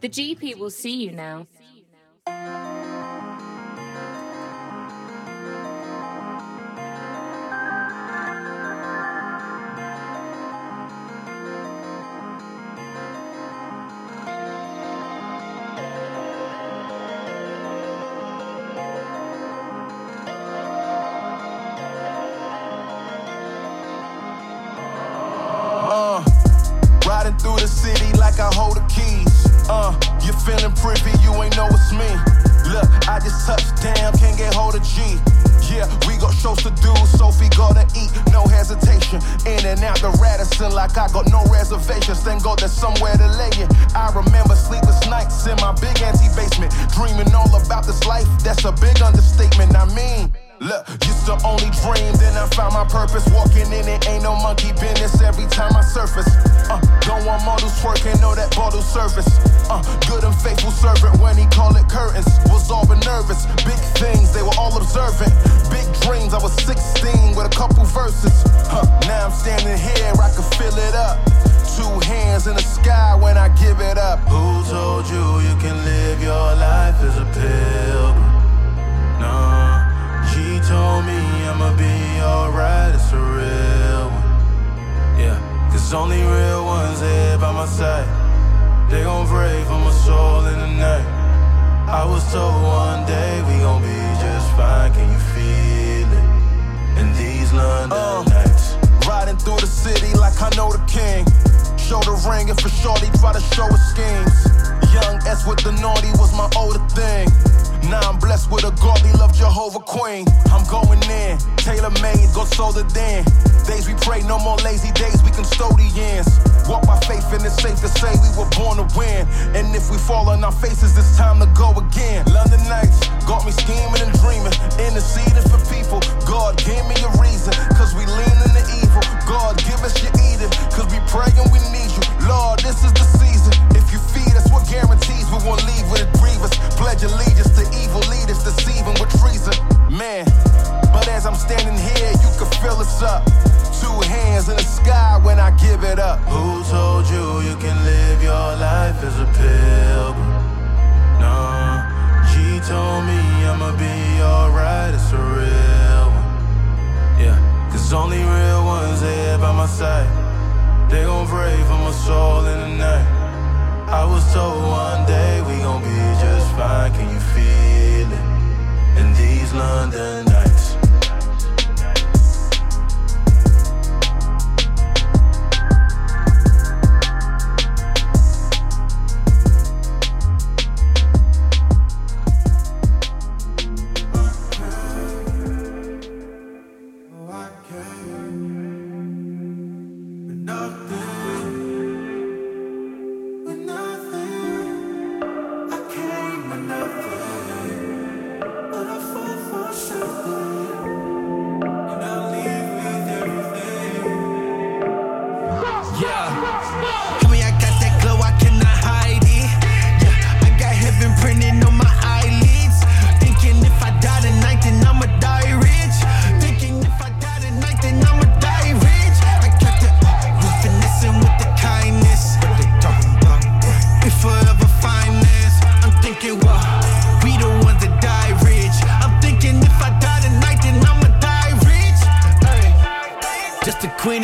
The GP will see you now.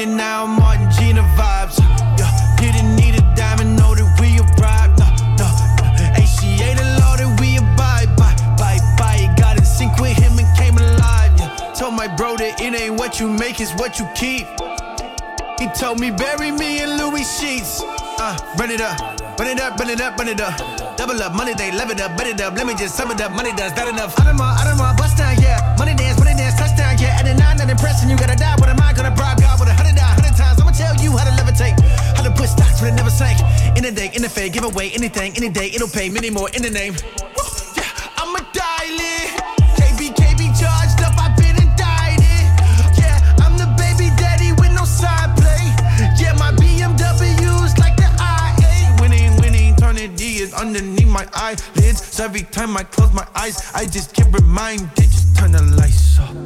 and now I'm Martin Gina vibes. Yeah, didn't need a diamond, know that we arrived. No, no, no. ain't a law that we abide by, bye bye. Got in sync with him and came alive. Yeah, told my bro that it ain't what you make, it's what you keep. He told me bury me in Louis sheets. Uh, run it up, run it up, run it up, run it up. Double up, money they love it up, bet it up. Let me just sum it up, money does that enough. Out of my, out of my, bust down, yeah. Money dance, money dance, touchdown, yeah. At a nine, not impressing, you gotta die. What am I gonna bribe? Stocks, but it never sank. In a day, in a fade, give away anything, any day, it'll pay many more in the name. Yeah, I'm a. KBKB charged up, I've been indicted. Yeah, I'm the baby daddy with no side play. Yeah, my like the Winning, winning, eternity is underneath my eyelids. So every time I close my eyes, I just get reminded. Just turn the lights off.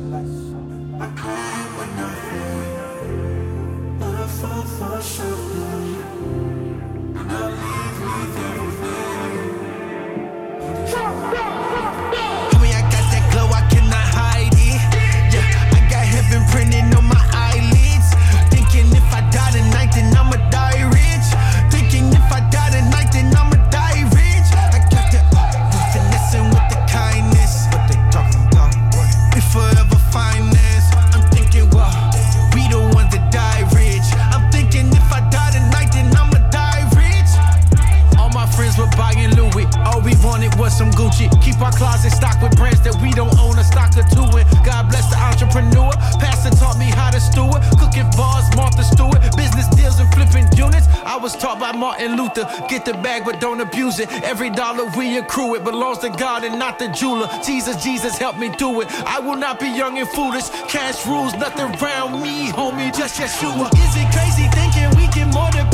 Some Gucci. Keep our closet stocked with brands that we don't own a stock or two in. God bless the entrepreneur. Pastor taught me how to steward. Cooking bars, Martha Stewart. Business deals and flipping units. I was taught by Martin Luther. Get the bag, but don't abuse it. Every dollar we accrue it belongs to God and not the jeweler. Jesus, Jesus, help me do it. I will not be young and foolish. Cash rules, nothing around me, homie. Just Yeshua. Is it crazy thinking we get more than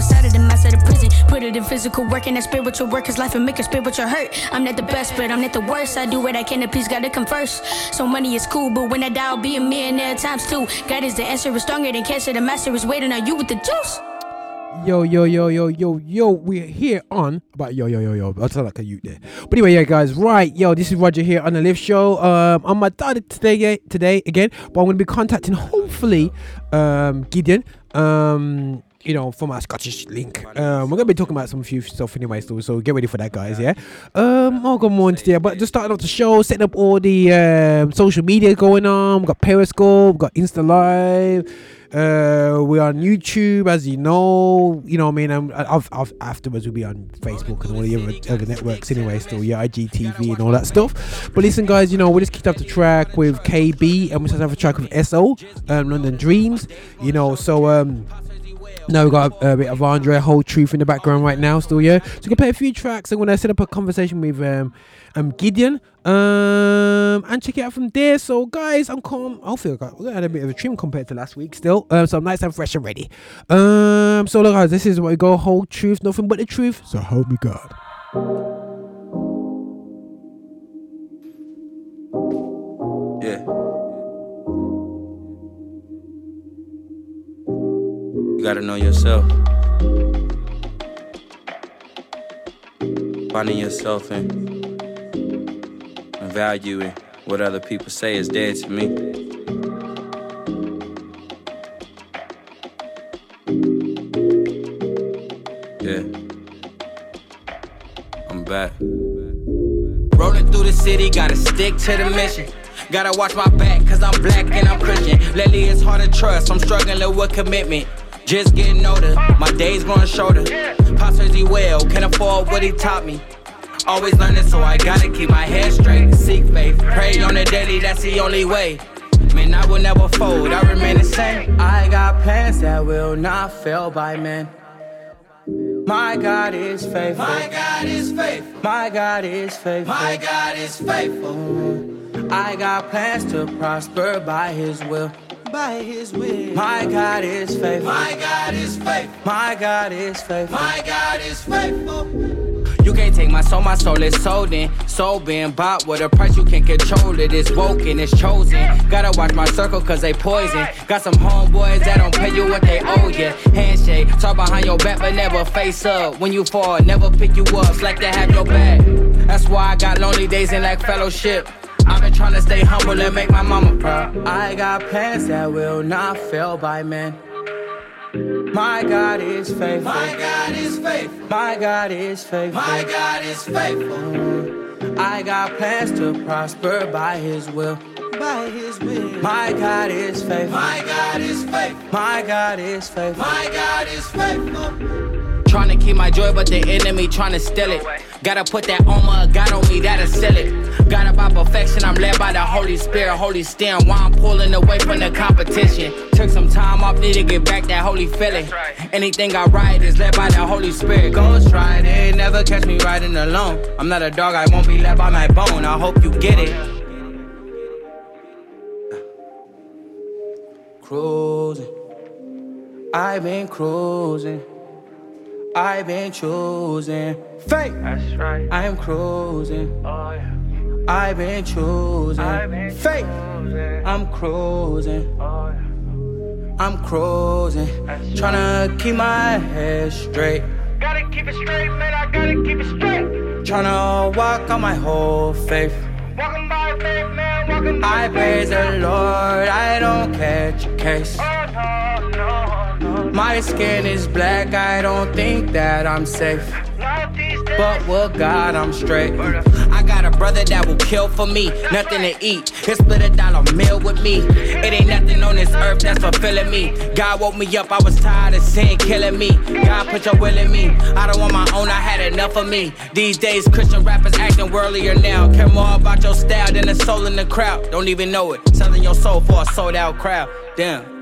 victim and put you inside of prison. Put it in physical work and that spiritual work is life and make a spiritual hurt. I'm not the best, but I'm not the worst. I do what I can, the peace gotta come first. So money is cool, but when I die, I'll be a millionaire times two. God is the answer, is stronger than cancer. The master is waiting on you with the juice. Yo, yo, yo, yo, yo, yo, we're here on about yo, yo, yo, yo. I sound like a youth there. But anyway, yeah, guys, right, yo, this is Roger here on the Lift Show. Um, I'm my dad today, today again, but I'm gonna be contacting hopefully um Gideon. Um, you know, from our Scottish link. Um, we're gonna be talking about some few stuff anyway, so so get ready for that, guys. Yeah. Um, I'll go more into there, but just starting off the show, setting up all the um social media going on. We got Periscope, we got Insta Live. Uh, we're on YouTube, as you know. You know, what I mean, um, I've, I've, afterwards we'll be on Facebook and all the other, other networks anyway. Still, yeah, IGTV and all that stuff. But listen, guys, you know, we just kicked off the track with KB, and we just have a track with SO, um, London Dreams. You know, so um. Now we've got a, bit of Andre Whole Truth in the background right now, still yeah. So we can play a few tracks. I'm gonna set up a conversation with um, um Gideon, um, and check it out from there. So guys, I'm calm. I got we had a bit of a trim compared to last week still. Um, so I'm nice and fresh and ready. Um, so look guys, this is what we go. Whole truth, nothing but the truth. So help me God. Yeah. Gotta know yourself. Finding yourself and, and valuing what other people say is dead to me. Yeah. I'm back. Rolling through the city, gotta stick to the mission. Gotta watch my back, cause I'm black and I'm Christian. Lately it's hard to trust, I'm struggling with commitment. Just getting older, my days growing shorter. Pops says he well, can't afford what he taught me. Always learning, so I gotta keep my head straight. Seek faith, pray on the daily, that's the only way. Man, I will never fold, I remain the same. I got plans that will not fail by men. My God is faithful. My God is faithful. My God is faithful. My God is faithful. I got plans to prosper by His will. By His will. My God is faithful. My God is faithful. My God is faithful. My God is faithful. You can't take my soul, my soul is sold in. Soul being bought with a price you can't control it. It's woken, it's chosen. Gotta watch my circle cause they poison. Got some homeboys that don't pay you what they owe you. Handshake, talk behind your back but never face up. When you fall, never pick you up. It's like they have your back. That's why I got lonely days and like fellowship. I've been trying to stay humble and make my mama proud. I got plans that will not fail by men. My God is faithful. My God is faithful. My God is faithful. My God is faithful. I got plans to prosper by His will. By His will. My God is faithful. My God is faithful. My God is faithful. My God is faithful. Trying to keep my joy, but the enemy trying to steal it. Gotta put that armor of God on me, that'll sell it. Got about perfection, I'm led by the Holy Spirit, Holy Stand. Why I'm pulling away from the competition. Took some time off, need to get back that holy feeling. Anything I write is led by the Holy Spirit. Ghost riding, never catch me riding alone. I'm not a dog, I won't be led by my bone. I hope you get it. Cruising, I've been cruising. I've been choosing fate. That's right. I'm cruising. Oh, yeah. I've been choosing I've been fate. Choosing. I'm cruising. Oh, yeah. I'm cruising. Trying to keep my head straight. Gotta keep it straight, man. I gotta keep it straight. Trying to walk on my whole faith. Walking by faith, man. Walking by I praise the Lord. I don't catch a case. Oh, no, no. My skin is black. I don't think that I'm safe. But with God, I'm straight. I got a brother that will kill for me. Nothing to eat. He'll split a dollar meal with me. It ain't nothing on this earth that's fulfilling me. God woke me up. I was tired of sin killing me. God put your will in me. I don't want my own. I had enough of me. These days, Christian rappers acting worldlier now. Care more about your style than the soul in the crowd. Don't even know it. Selling your soul for a sold out crowd. Damn.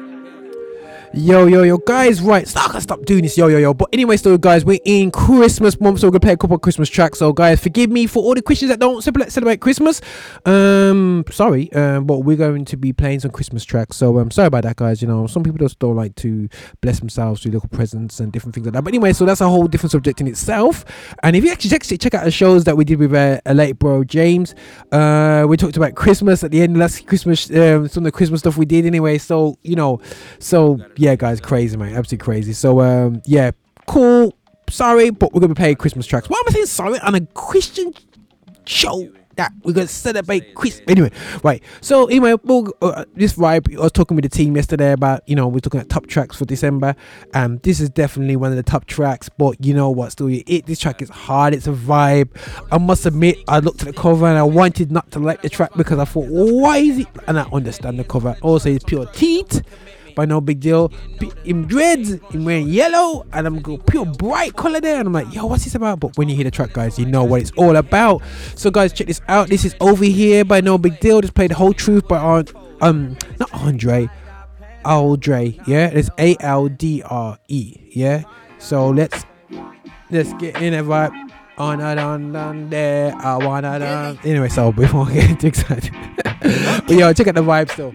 Yo, yo, yo, guys, right. So I gotta stop doing this, yo, yo, yo. But anyway, so guys, we're in Christmas month, so we're gonna play a couple of Christmas tracks. So, guys, forgive me for all the Christians that don't celebrate Christmas. Um, sorry, um, but we're going to be playing some Christmas tracks. So, um, sorry about that, guys. You know, some people just don't like to bless themselves with little presents and different things like that. But anyway, so that's a whole different subject in itself. And if you actually check, check out the shows that we did with uh, a late bro James, uh, we talked about Christmas at the end. That's Christmas, um, some of the Christmas stuff we did anyway. So, you know, so yeah, guys, crazy, man, absolutely crazy. So, um, yeah, cool. Sorry, but we're gonna be playing Christmas tracks. Why am I saying sorry on a Christian show? That we're gonna celebrate Christmas anyway, right? So anyway, we'll, uh, this vibe. I was talking with the team yesterday about you know we're talking at top tracks for December, and this is definitely one of the top tracks. But you know what? Still, it this track is hard. It's a vibe. I must admit, I looked at the cover and I wanted not to like the track because I thought, why is it? And I understand the cover. Also, it's pure teeth but no big deal. In dreads, in wearing yellow, and I'm go pure bright color there, and I'm like, yo, what's this about? But when you hear the track, guys, you know what it's all about. So, guys, check this out. This is over here by nobigdyl. Just played the whole truth by Aunt, um, not Andre, Aldre. Yeah, it's A L D R E. Yeah. So let's let's get in a vibe. On and on and there, I wanna done. Anyway, so before I get too excited, but yo, check out the vibe still.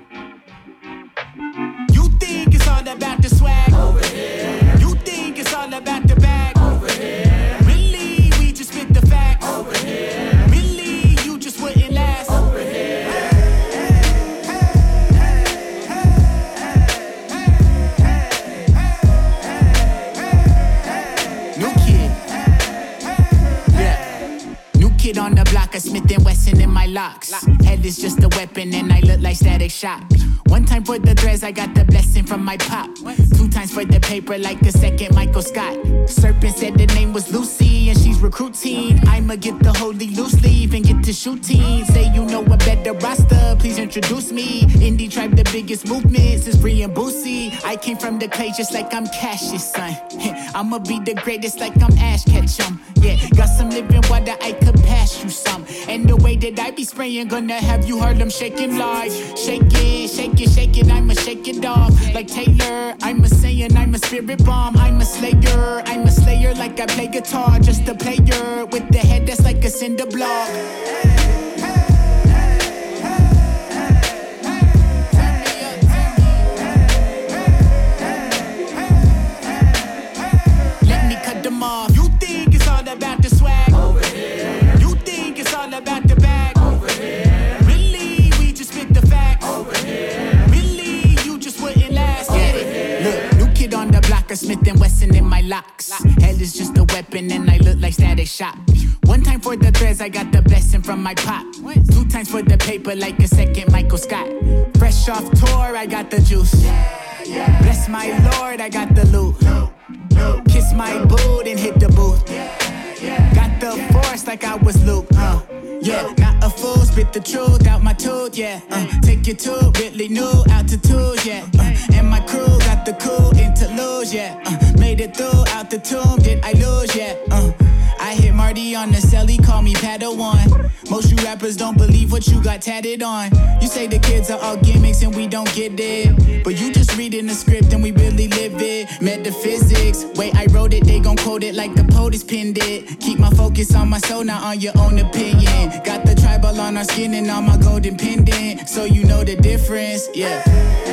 My locks. Head is just a weapon, and I look like Static Shock. One time for the threads, I got the blessing from my pop. Two times for the paper, like the second Michael Scott. Serpent said the name was Lucy, and she's recruiting. I'ma get the holy loose leaf and get to shooting. Say you know a better roster, please introduce me. Indie tribe, the biggest movement since Free and Boosie. I came from the clay just like I'm Cassius, son. I'ma be the greatest like I'm Ash Ketchum. Yeah, got some living water, I could pass you some. And the way that I be spraying, gonna have you heard them shaking live. Shake it, shake it, shake it, I'ma shake it off. Like Taylor, I'm a saying, I'm a spirit bomb, I'm a slayer. I'm a slayer like I play guitar, just a player. With the head that's like a cinder block. Smith and Wesson in my locks. Hell is just a weapon, and I look like Static Shock. One time for the threads, I got the blessing from my pop. Two times for the paper, like a second Michael Scott. Fresh off tour, I got the juice. Bless my Lord, I got the loot. Kiss my boot and hit the booth. Got the force like I was Luke. Uh, yeah, not a fool, spit the truth out my tooth. Yeah, uh, take you to really new altitude. Yeah, uh, and my crew got the cool interlude. Yeah, uh, made it through out the tomb. Did I lose? Yeah, uh, I hit Marty on the celly, call me Padawan. Most you rappers don't believe what you got tatted on. You say the kids are all gimmicks and we don't get it. But you just reading the script and we really live it. Metaphysics, way I wrote it, they gon' quote it like the POTUS pinned it. Keep my focus on my soul, not on your own opinion. Got the tribal on our skin and on my golden pendant. So you know the difference, yeah.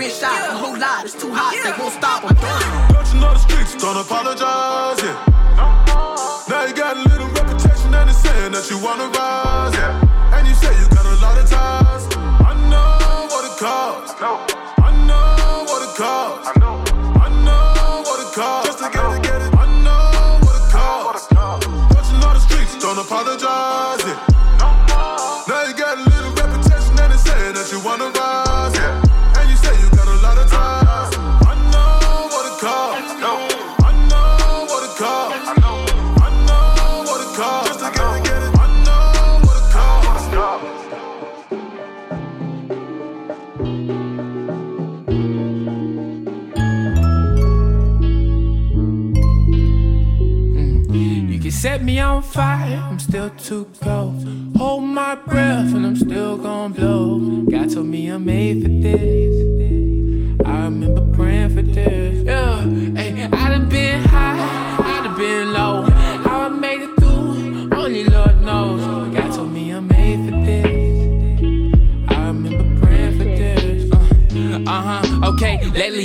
been shot. Yeah. A whole lot is too hot, yeah. they won't stop. I'm done. Don't you know the streets don't apologize? Yeah. Now you got a little reputation and it's saying that you wanna rise. Yeah.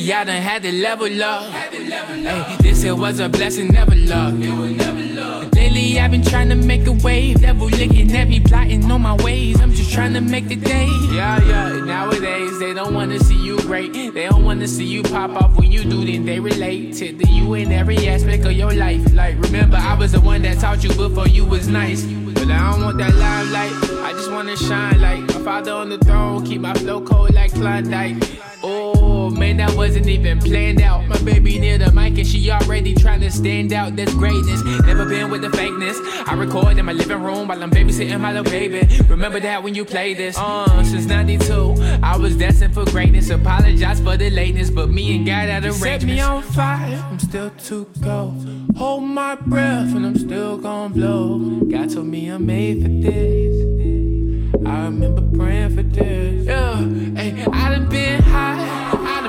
Lately I done had to level up. This here was a blessing, never luck. Lately I've been trying to make a wave, level licking every plotting on my ways. I'm just trying to make the day. Yeah, yeah. Nowadays they don't wanna see you great. They don't wanna see you pop off when you do. Then they relate to you in every aspect of your life. Like remember, I was the one that taught you before you was nice. But I don't want that limelight. I just wanna shine like my father on the throne. Keep my flow cold like Klondike man, that wasn't even planned out. My baby near the mic and she already trying to stand out. That's greatness. Never been with the fakeness. I record in my living room while I'm babysitting my little baby. Remember that when you play this. Uh, since 92, I was dancing for greatness. Apologize for the lateness, but me and God had arrangements. Set me on fire, I'm still too cold. Hold my breath and I'm still gonna blow. God told me I'm made for this. I remember praying for this. Yeah, hey, I done been high.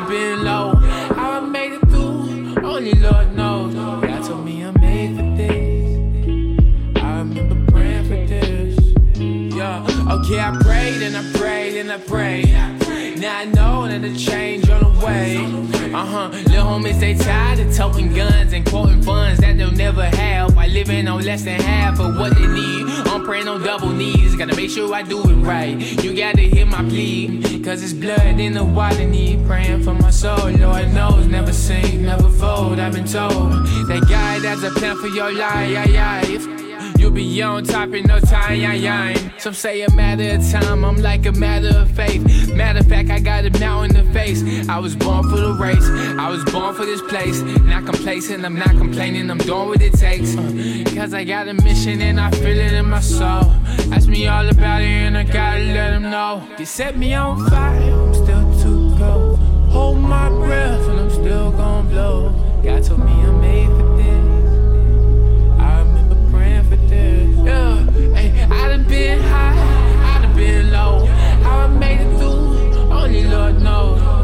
Been low. How I made it through, only Lord knows. God told me I'm made for this. I remember praying for this. Yeah, okay, I prayed and I prayed and I prayed. Now I know that the change on the way. Uh huh. Little homies, they tired of toting guns and quoting funds that they'll never have while living on less than half of what they need. I'm praying on double knees. Gotta make sure I do it right. You gotta hear my plea. Cause it's blood in the water need. Praying for my soul. Lord knows, never sink, never fold. I've been told that God has a plan for your life. You'll be on top in no time, yeah, yeah. Some say a matter of time, I'm like a matter of faith. Matter of fact, I got it now in the face. I was born for the race, I was born for this place. Not complacent, I'm not complaining, I'm doing what it takes. Cause I got a mission and I feel it in my soul. Ask me all about it and I gotta let them know. You set me on fire, I'm still too cold. Hold my breath and I'm still gonna blow. God told me I'm made for I done been high, I done been low. How I made it through, only Lord knows.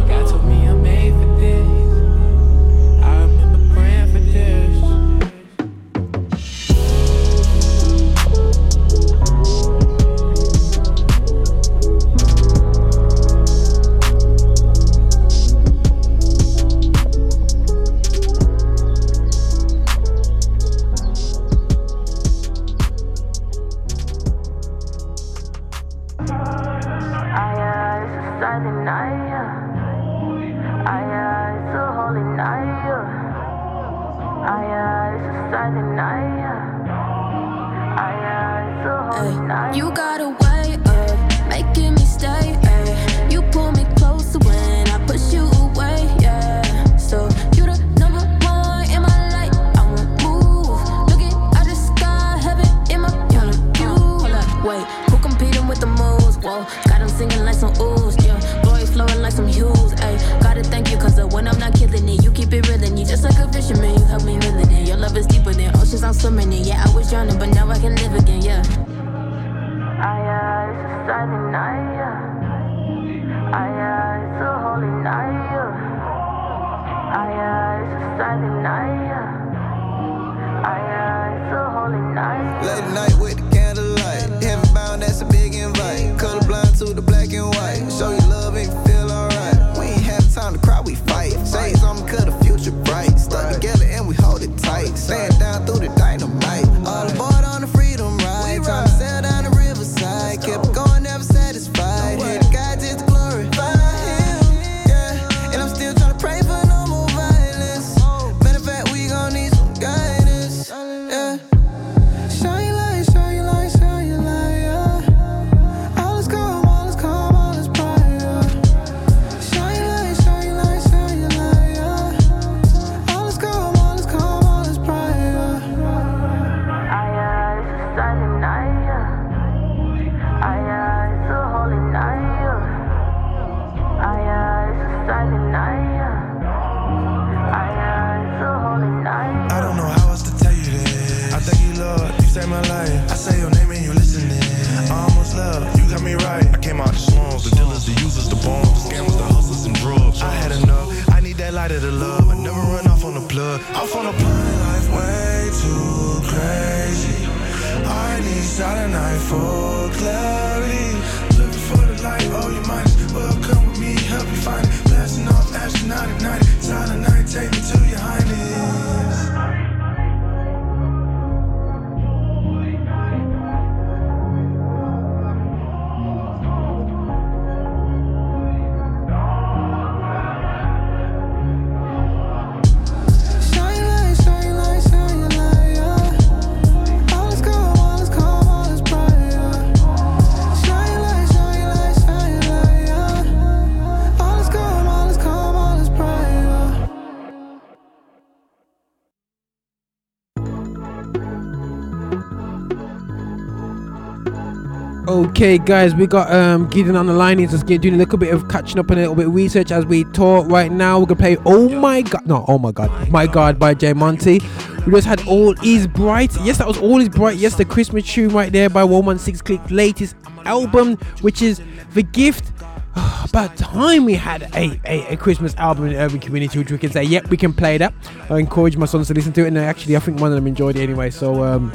Okay, guys, we got um Gideon on the line. He's just doing a little bit of catching up and a little bit of research as we talk right now. We're gonna play Oh My God, no, Oh My God, My God by J. Monty. We just had All Is Bright. Yes, that was All Is Bright. Yes, the Christmas tune right there by 116 Clique latest album, which is The Gift. About time we had a, a, a, Christmas album in the urban community, which we can say, yep, we can play that. I encourage my sons to listen to it, and actually, I think one of them enjoyed it anyway. So, um,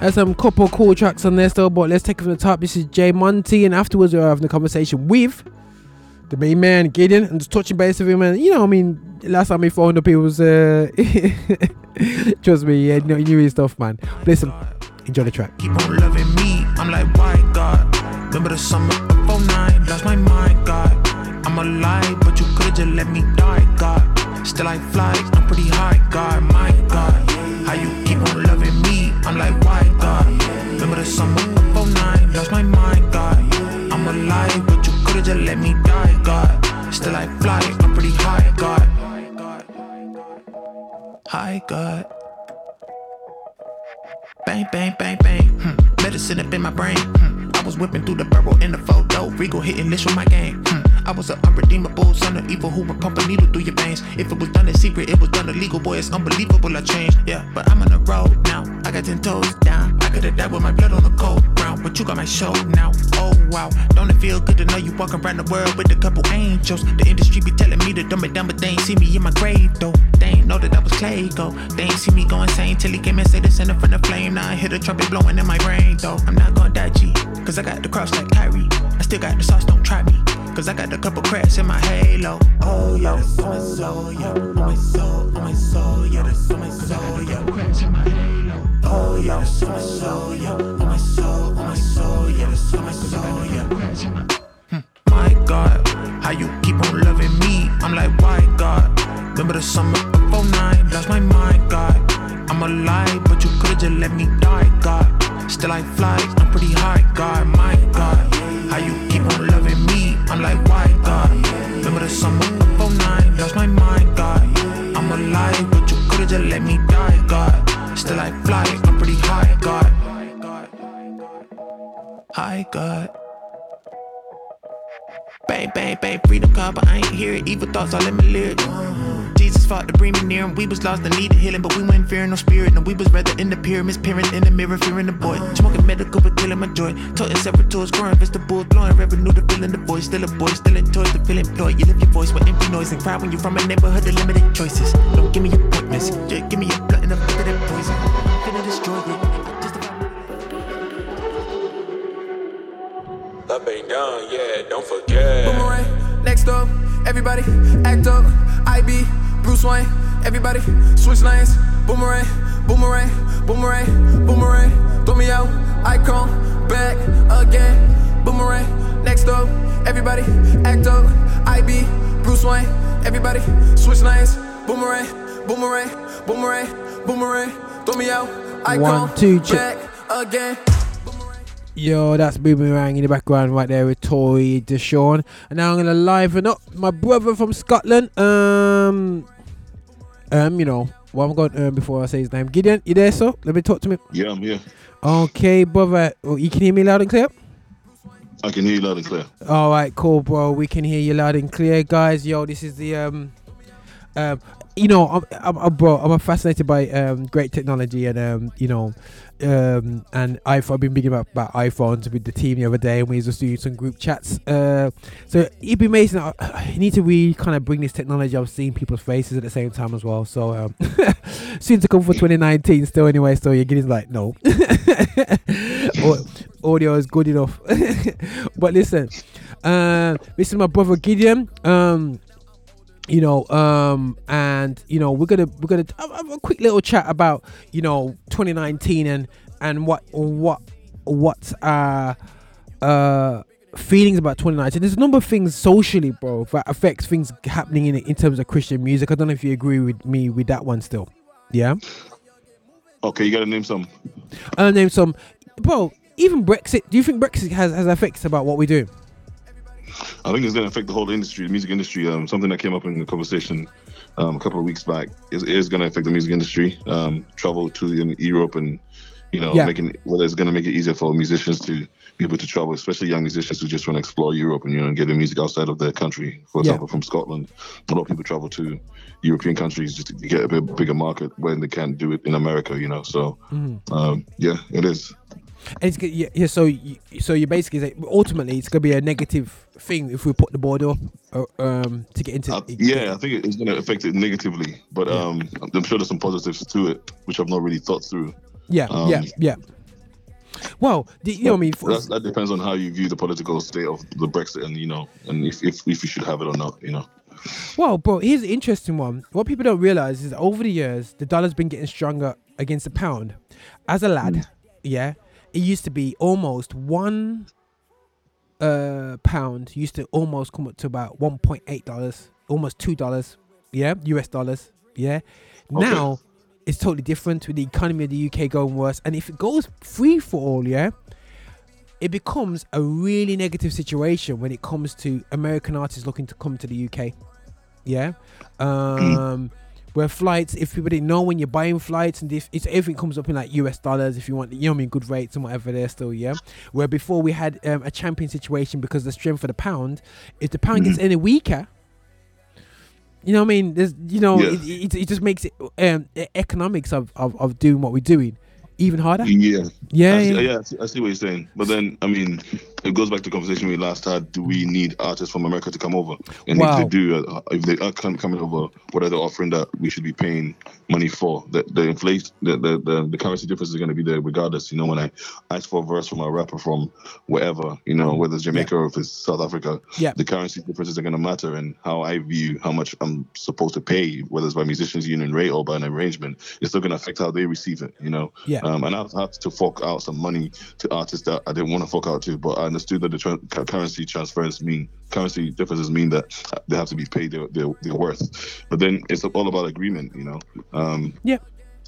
there's some couple cool tracks on there still, but let's take it from the top. This is J. Monty, and afterwards we're having a conversation with the main man Gideon and just touching base with him and you know I mean last time he phoned up he was uh trust me yeah he knew his stuff man listen enjoy the track keep on loving me. I'm like, why God? Remember the summer of 09, lost my mind, God. I'm alive, but you could've just let me die, God. Still I fly, I'm pretty high, God, my God. How you keep on loving me? I'm like, why God? Remember the summer of 09, lost my mind, God. I'm alive, but you could've just let me die, God. Still I fly, I'm pretty high, God. High God. Bang, bang, bang, bang. Hmm. Medicine up in my brain. Hmm. I was whipping through the burrow in the photo. Regal hitting list with my game. Hmm. I was an unredeemable son of evil who would pump a needle through your veins. If it was done in secret, it was done illegal. Boy, it's unbelievable. I changed. Yeah, but I'm on the road now. I got ten toes down. I could've died with my blood on the cold ground, but you got my show now. Oh wow, don't it feel good to know you walking around the world with a couple angels? The industry be telling me to dumb it down, but they ain't see me in my grave though. They ain't know that I was clay go. They ain't see me go insane till he came and said it's in from the flame. Now I hear the trumpet blowing in my brain though. I'm not gonna die G, cause I got the cross like Kyrie. I still got the sauce, don't try me. Cause I got a couple cracks in my halo. Oh yeah, that's on my soul, yeah. On my soul, on my soul, yeah, that's on my soul, yeah. Cracks in my halo. Oh yeah, that's on my soul, yeah. On my soul, on my soul, yeah, that's on my soul, yeah. Cracks in my Hmm. My God, how you keep on loving me? I'm like, why God? Remember the summer of 09, lost my mind, God. I'm alive, but you could've just let me die, God. Still I fly, I'm pretty high, God, my God. How you keep on loving me? I'm like, why, God? Remember the summer of 09, lost my mind, God. I'm alive, but you could've just let me die, God. Still I fly, I'm pretty high, God. High, God. Bang, bang, bang, freedom call, but I ain't hear it. Evil thoughts all in my lyrics. Jesus fought to bring me near him. We was lost and needed healing, but we weren't fearing no spirit. No, we was rather in the pyramids, peering in the mirror, fearing the boy. Smoking medical, but killing my joy. Toting separate tools, growing vegetables, blowing revenue to filling the void. Still a boy, still in toys to feel employed. You lift your voice with empty noise and cry when you're from a neighborhood of limited choices. Don't give me appointments, just give me a blunt and a bit of that poison. I'm finna destroy it. Up ain't done, yeah, don't forget. Boomerang, next up, everybody act up. IB, Bruce Wayne, everybody switch lanes. Boomerang, boomerang, boomerang, boomerang. Throw me out, icon, back again. Boomerang, next up, everybody act up. IB, Bruce Wayne, everybody switch lanes. Boomerang, boomerang, boomerang, boomerang. Throw me out, icon, One, two, check. back again. Yo, that's Boomerang in the background right there with Torey D'Shaun. And now I'm gonna liven up my brother from Scotland. Um, um, you know, what I'm going to um before I say his name. Gideon, you there, so? Let me talk to me. Yeah, I'm here. Okay, brother. Oh, you can hear me loud and clear. I can hear you loud and clear. All right, cool, bro. We can hear you loud and clear, guys. Yo, this is the um, um, you know, I'm, I'm, I'm bro. I'm fascinated by um great technology and um, you know, um, and iPhone. I've been thinking about, about iPhones with the team the other day, and we just doing some group chats. Uh, so it'd be amazing. I, I need to really kind of bring this technology of seeing people's faces at the same time as well. So um, soon to come for 2019. Still, anyway. So you're getting like no. Audio is good enough. but listen, uh, this is my brother Gideon. Um, you know um and you know we're gonna we're gonna have a quick little chat about you know 2019 and and what what what uh uh feelings about 2019 there's a number of things socially bro that affects things happening in in terms of christian music. I don't know if you agree with me with that one still. Yeah? Okay, you gotta name some. i'll name some. Bro even brexit do you think brexit has has effects about what we do I think it's going to affect the whole industry, the music industry. Um, something that came up in the conversation um, a couple of weeks back is, is going to affect the music industry. Um, travel to in Europe and you know Yeah. making whether it's going to make it easier for musicians to be able to travel, especially young musicians who just want to explore Europe and you know and get their music outside of their country. For Yeah. example, from Scotland, a lot of people travel to European countries just to get a bit bigger market when they can't do it in America. You know, so Mhm. um, yeah, it is. And it's, yeah, yeah, so you, so you basically say ultimately it's gonna be a negative thing if we put the border uh, um to get into Yeah, I think it's going to affect it negatively, but um, I'm sure there's some positives to it, which I've not really thought through. Yeah, Um, yeah, yeah. Well, the, you know what I mean. For, that depends on how you view the political state of the Brexit, and you know, and if if, if you should have it or not. You know. Well, bro, here's an interesting one. What people don't realize is over the years, the dollar's been getting stronger against the pound. As a lad, yeah, it used to be almost one uh pound used to almost come up to about one point eight dollars, almost two dollars, yeah, US dollars, yeah. Now it's totally different with the economy of the UK going worse, and if it goes free for all, yeah, it becomes a really negative situation when it comes to American artists looking to come to the UK. Yeah. Um where flights, if people didn't know when you're buying flights and if it's everything comes up in like US dollars if you want you know what I mean good rates and whatever they're still, yeah. Where before we had um, a champion situation because the strength of the pound, if the pound gets any weaker, you know what I mean? There's you know, Yeah. it, it, it just makes it um economics of, of, of doing what we're doing even harder. Yeah. Yeah, I see, yeah. yeah. I see, I see what you're saying, but then I mean, it goes back to the conversation we last had. Do we need artists from America to come over? And Wow. if they do, uh, if they are coming over, what are they offering that we should be paying money for? The the inflation, the the, the, the currency difference is going to be there regardless. You know, when I ask for a verse from a rapper from wherever, you know, whether it's Jamaica or if it's South Africa, Yeah. the currency differences are going to matter, and how I view how much I'm supposed to pay, whether it's by musicians union rate or by an arrangement, it's still going to affect how they receive it. You know. Yeah. Um, and I've had to fork out some money to artists that I didn't want to fork out to, but I understood that the tran cu- currency transfers mean currency differences mean that they have to be paid their, their, their worth. But then it's all about agreement, you know. Um, Yeah.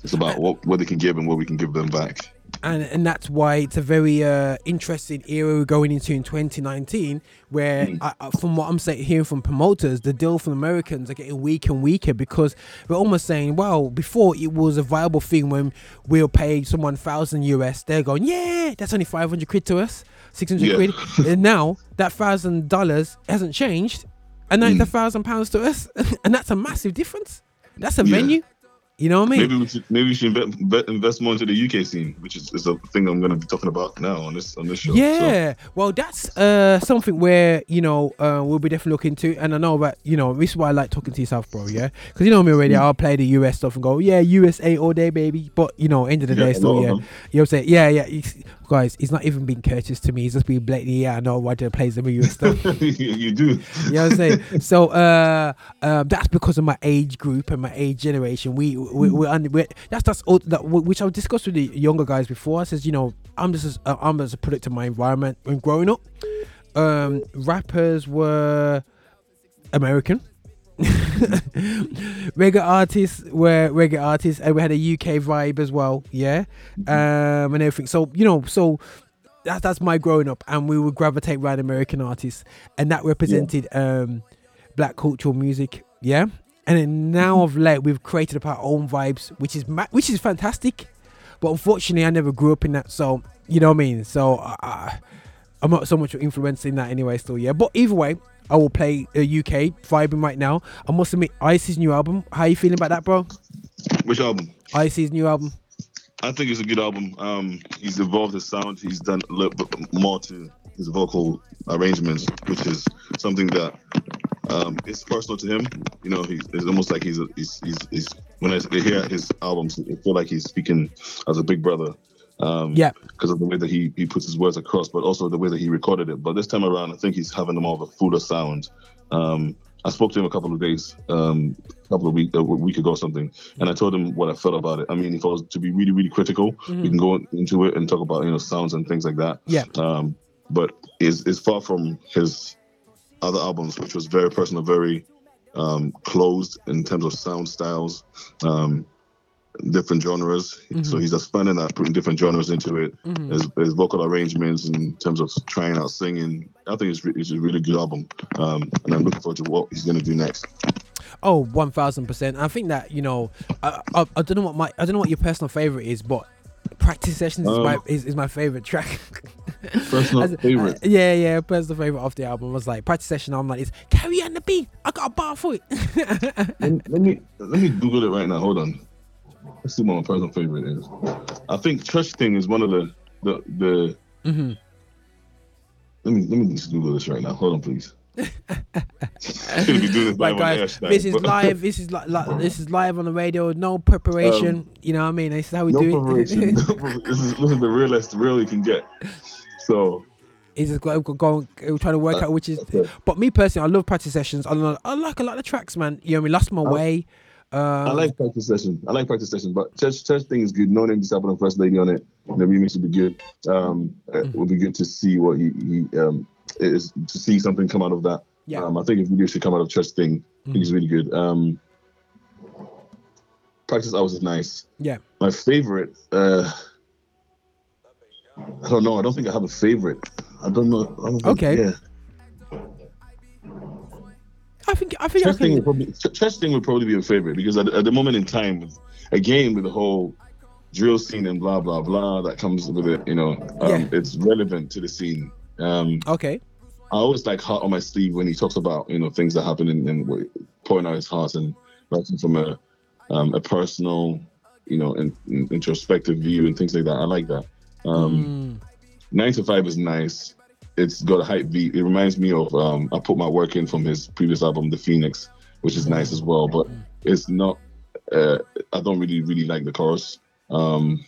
It's about what what they can give and what we can give them back. And and that's why it's a very uh, interesting era we're going into in 2019 where I, I- from what i'm saying hearing from promoters the deal from americans are getting weaker and weaker because we're almost saying well before it was a viable thing when we'll pay someone thousand us they're going yeah that's only 500 quid to us 600 Yeah. quid. And now that thousand dollars hasn't changed and now it's a thousand pounds to us. And that's a massive difference. That's a Yeah. venue you know what i mean Maybe we should maybe we should bet, invest more into the UK scene, which is, is a thing I'm going to be talking about now on this on this show. So, Yeah, well, that's uh something where you know uh, we'll be definitely looking to, and I know that you know this is why I like talking to yourself, bro. Yeah, because you know me already. I'll play the US stuff and go, yeah, USA all day, baby. But you know, end of the Yeah, day, still, yeah. You know what I'm saying? Yeah, yeah. Guys, he's not even being courteous to me. He's just being blatantly, yeah, I know why they plays the US stuff. you do. You know what I'm saying? So uh, um, that's because of my age group and my age generation. We we we're, under, we're that's that's all that which I've discussed with the younger guys before. I says, you know, I'm just uh, I'm just a product of my environment. When growing up, um, rappers were American. reggae artists were reggae artists, and we had a UK vibe as well, yeah, um, and everything. So you know, so that's that's my growing up, and we would gravitate around American artists, and that represented um, black cultural music, yeah. And then now of late, we've created up our own vibes, which is ma- which is fantastic. But unfortunately, I never grew up in that, so you know what I mean. So uh, I'm not so much influencing that anyway, still, yeah. But either way, I will play uh, UK vibing right now. I must admit, Ice's new album. How are you feeling about that, bro? Which album? Ice's new album. I think it's a good album. Um, he's evolved his sound. He's done a little bit more to his vocal arrangements, which is something that um, is personal to him. You know, he's it's almost like he's a, he's, he's he's when I hear his albums, I feel like he's speaking as a big brother. Um, Yeah. because of the way that he, he puts his words across, but also the way that he recorded it. But this time around, I think he's having more of a fuller sound. Um, I spoke to him a couple of days, um, a couple of week a week ago or something, and I told him what I felt about it. I mean, if I was to be really really critical, we can go into it and talk about you know sounds and things like that. Yeah. Um, but is is far from his other albums, which was very personal, very um, closed in terms of sound styles, um, different genres. So he's expanding that, putting different genres into it. His, his vocal arrangements in terms of trying out singing. I think it's, re- it's a really good album, um, and I'm looking forward to what he's going to do next. Oh, Oh, one thousand percent. I think that you know, I, I, I don't know what my I don't know what your personal favorite is, but practice sessions is my Um, is, is my favorite track. Personal As- favorite. uh, yeah, yeah, personal favorite off the album was like practice session. I'm like, it's carry on the beat. I got a bar for it. let, let me let me Google it right now. Hold on. Let's see what my personal favorite is. I think Church Thing is one of the the the. Mhm. Let me let me just Google this right now. Hold on, please. Shouldn't be doing this Right, guys, this is live. This is like, like this is live on the radio. No preparation. Um, you know what I mean? This is how we no do preparation. it. this, is, this is the realest real you can get. So He's just go, go, go uh, trying to work Uh, out which is. okay. But me personally, I love practice sessions. I, love, I like a lot of tracks, man. You know, I mean, lost my way. Um, I like practice session. I like practice session, but church church thing is good. No name disciple and first lady on it. The remix would be good. Um, Mm-hmm. it would be good to see what he, he um is to see something come out of that. Yeah. Mm-hmm. Um, I think if video should come out of church thing, I think it's really good. Um, practice hours is nice. Yeah. My favorite. Uh, I don't know. I don't think I have a favorite. I don't know. I don't think, Okay. Yeah. I think I think I Church thing, can. would probably, thing would probably be a favorite because at, at the moment in time, again with the whole drill scene and blah blah blah that comes with it, you know, um, Yeah. it's relevant to the scene. Um, Okay. I always like heart on my sleeve when he talks about you know things that happen and, and pouring out his heart and writing from a um, a personal, you know, and, introspective view and things like that. I like that. Um, Mm. Nine to Five is nice. It's got a hype beat. It reminds me of um, I put my work in from his previous album, The Phoenix, which is nice as well. But it's not. Uh, I don't really really like the chorus. Um,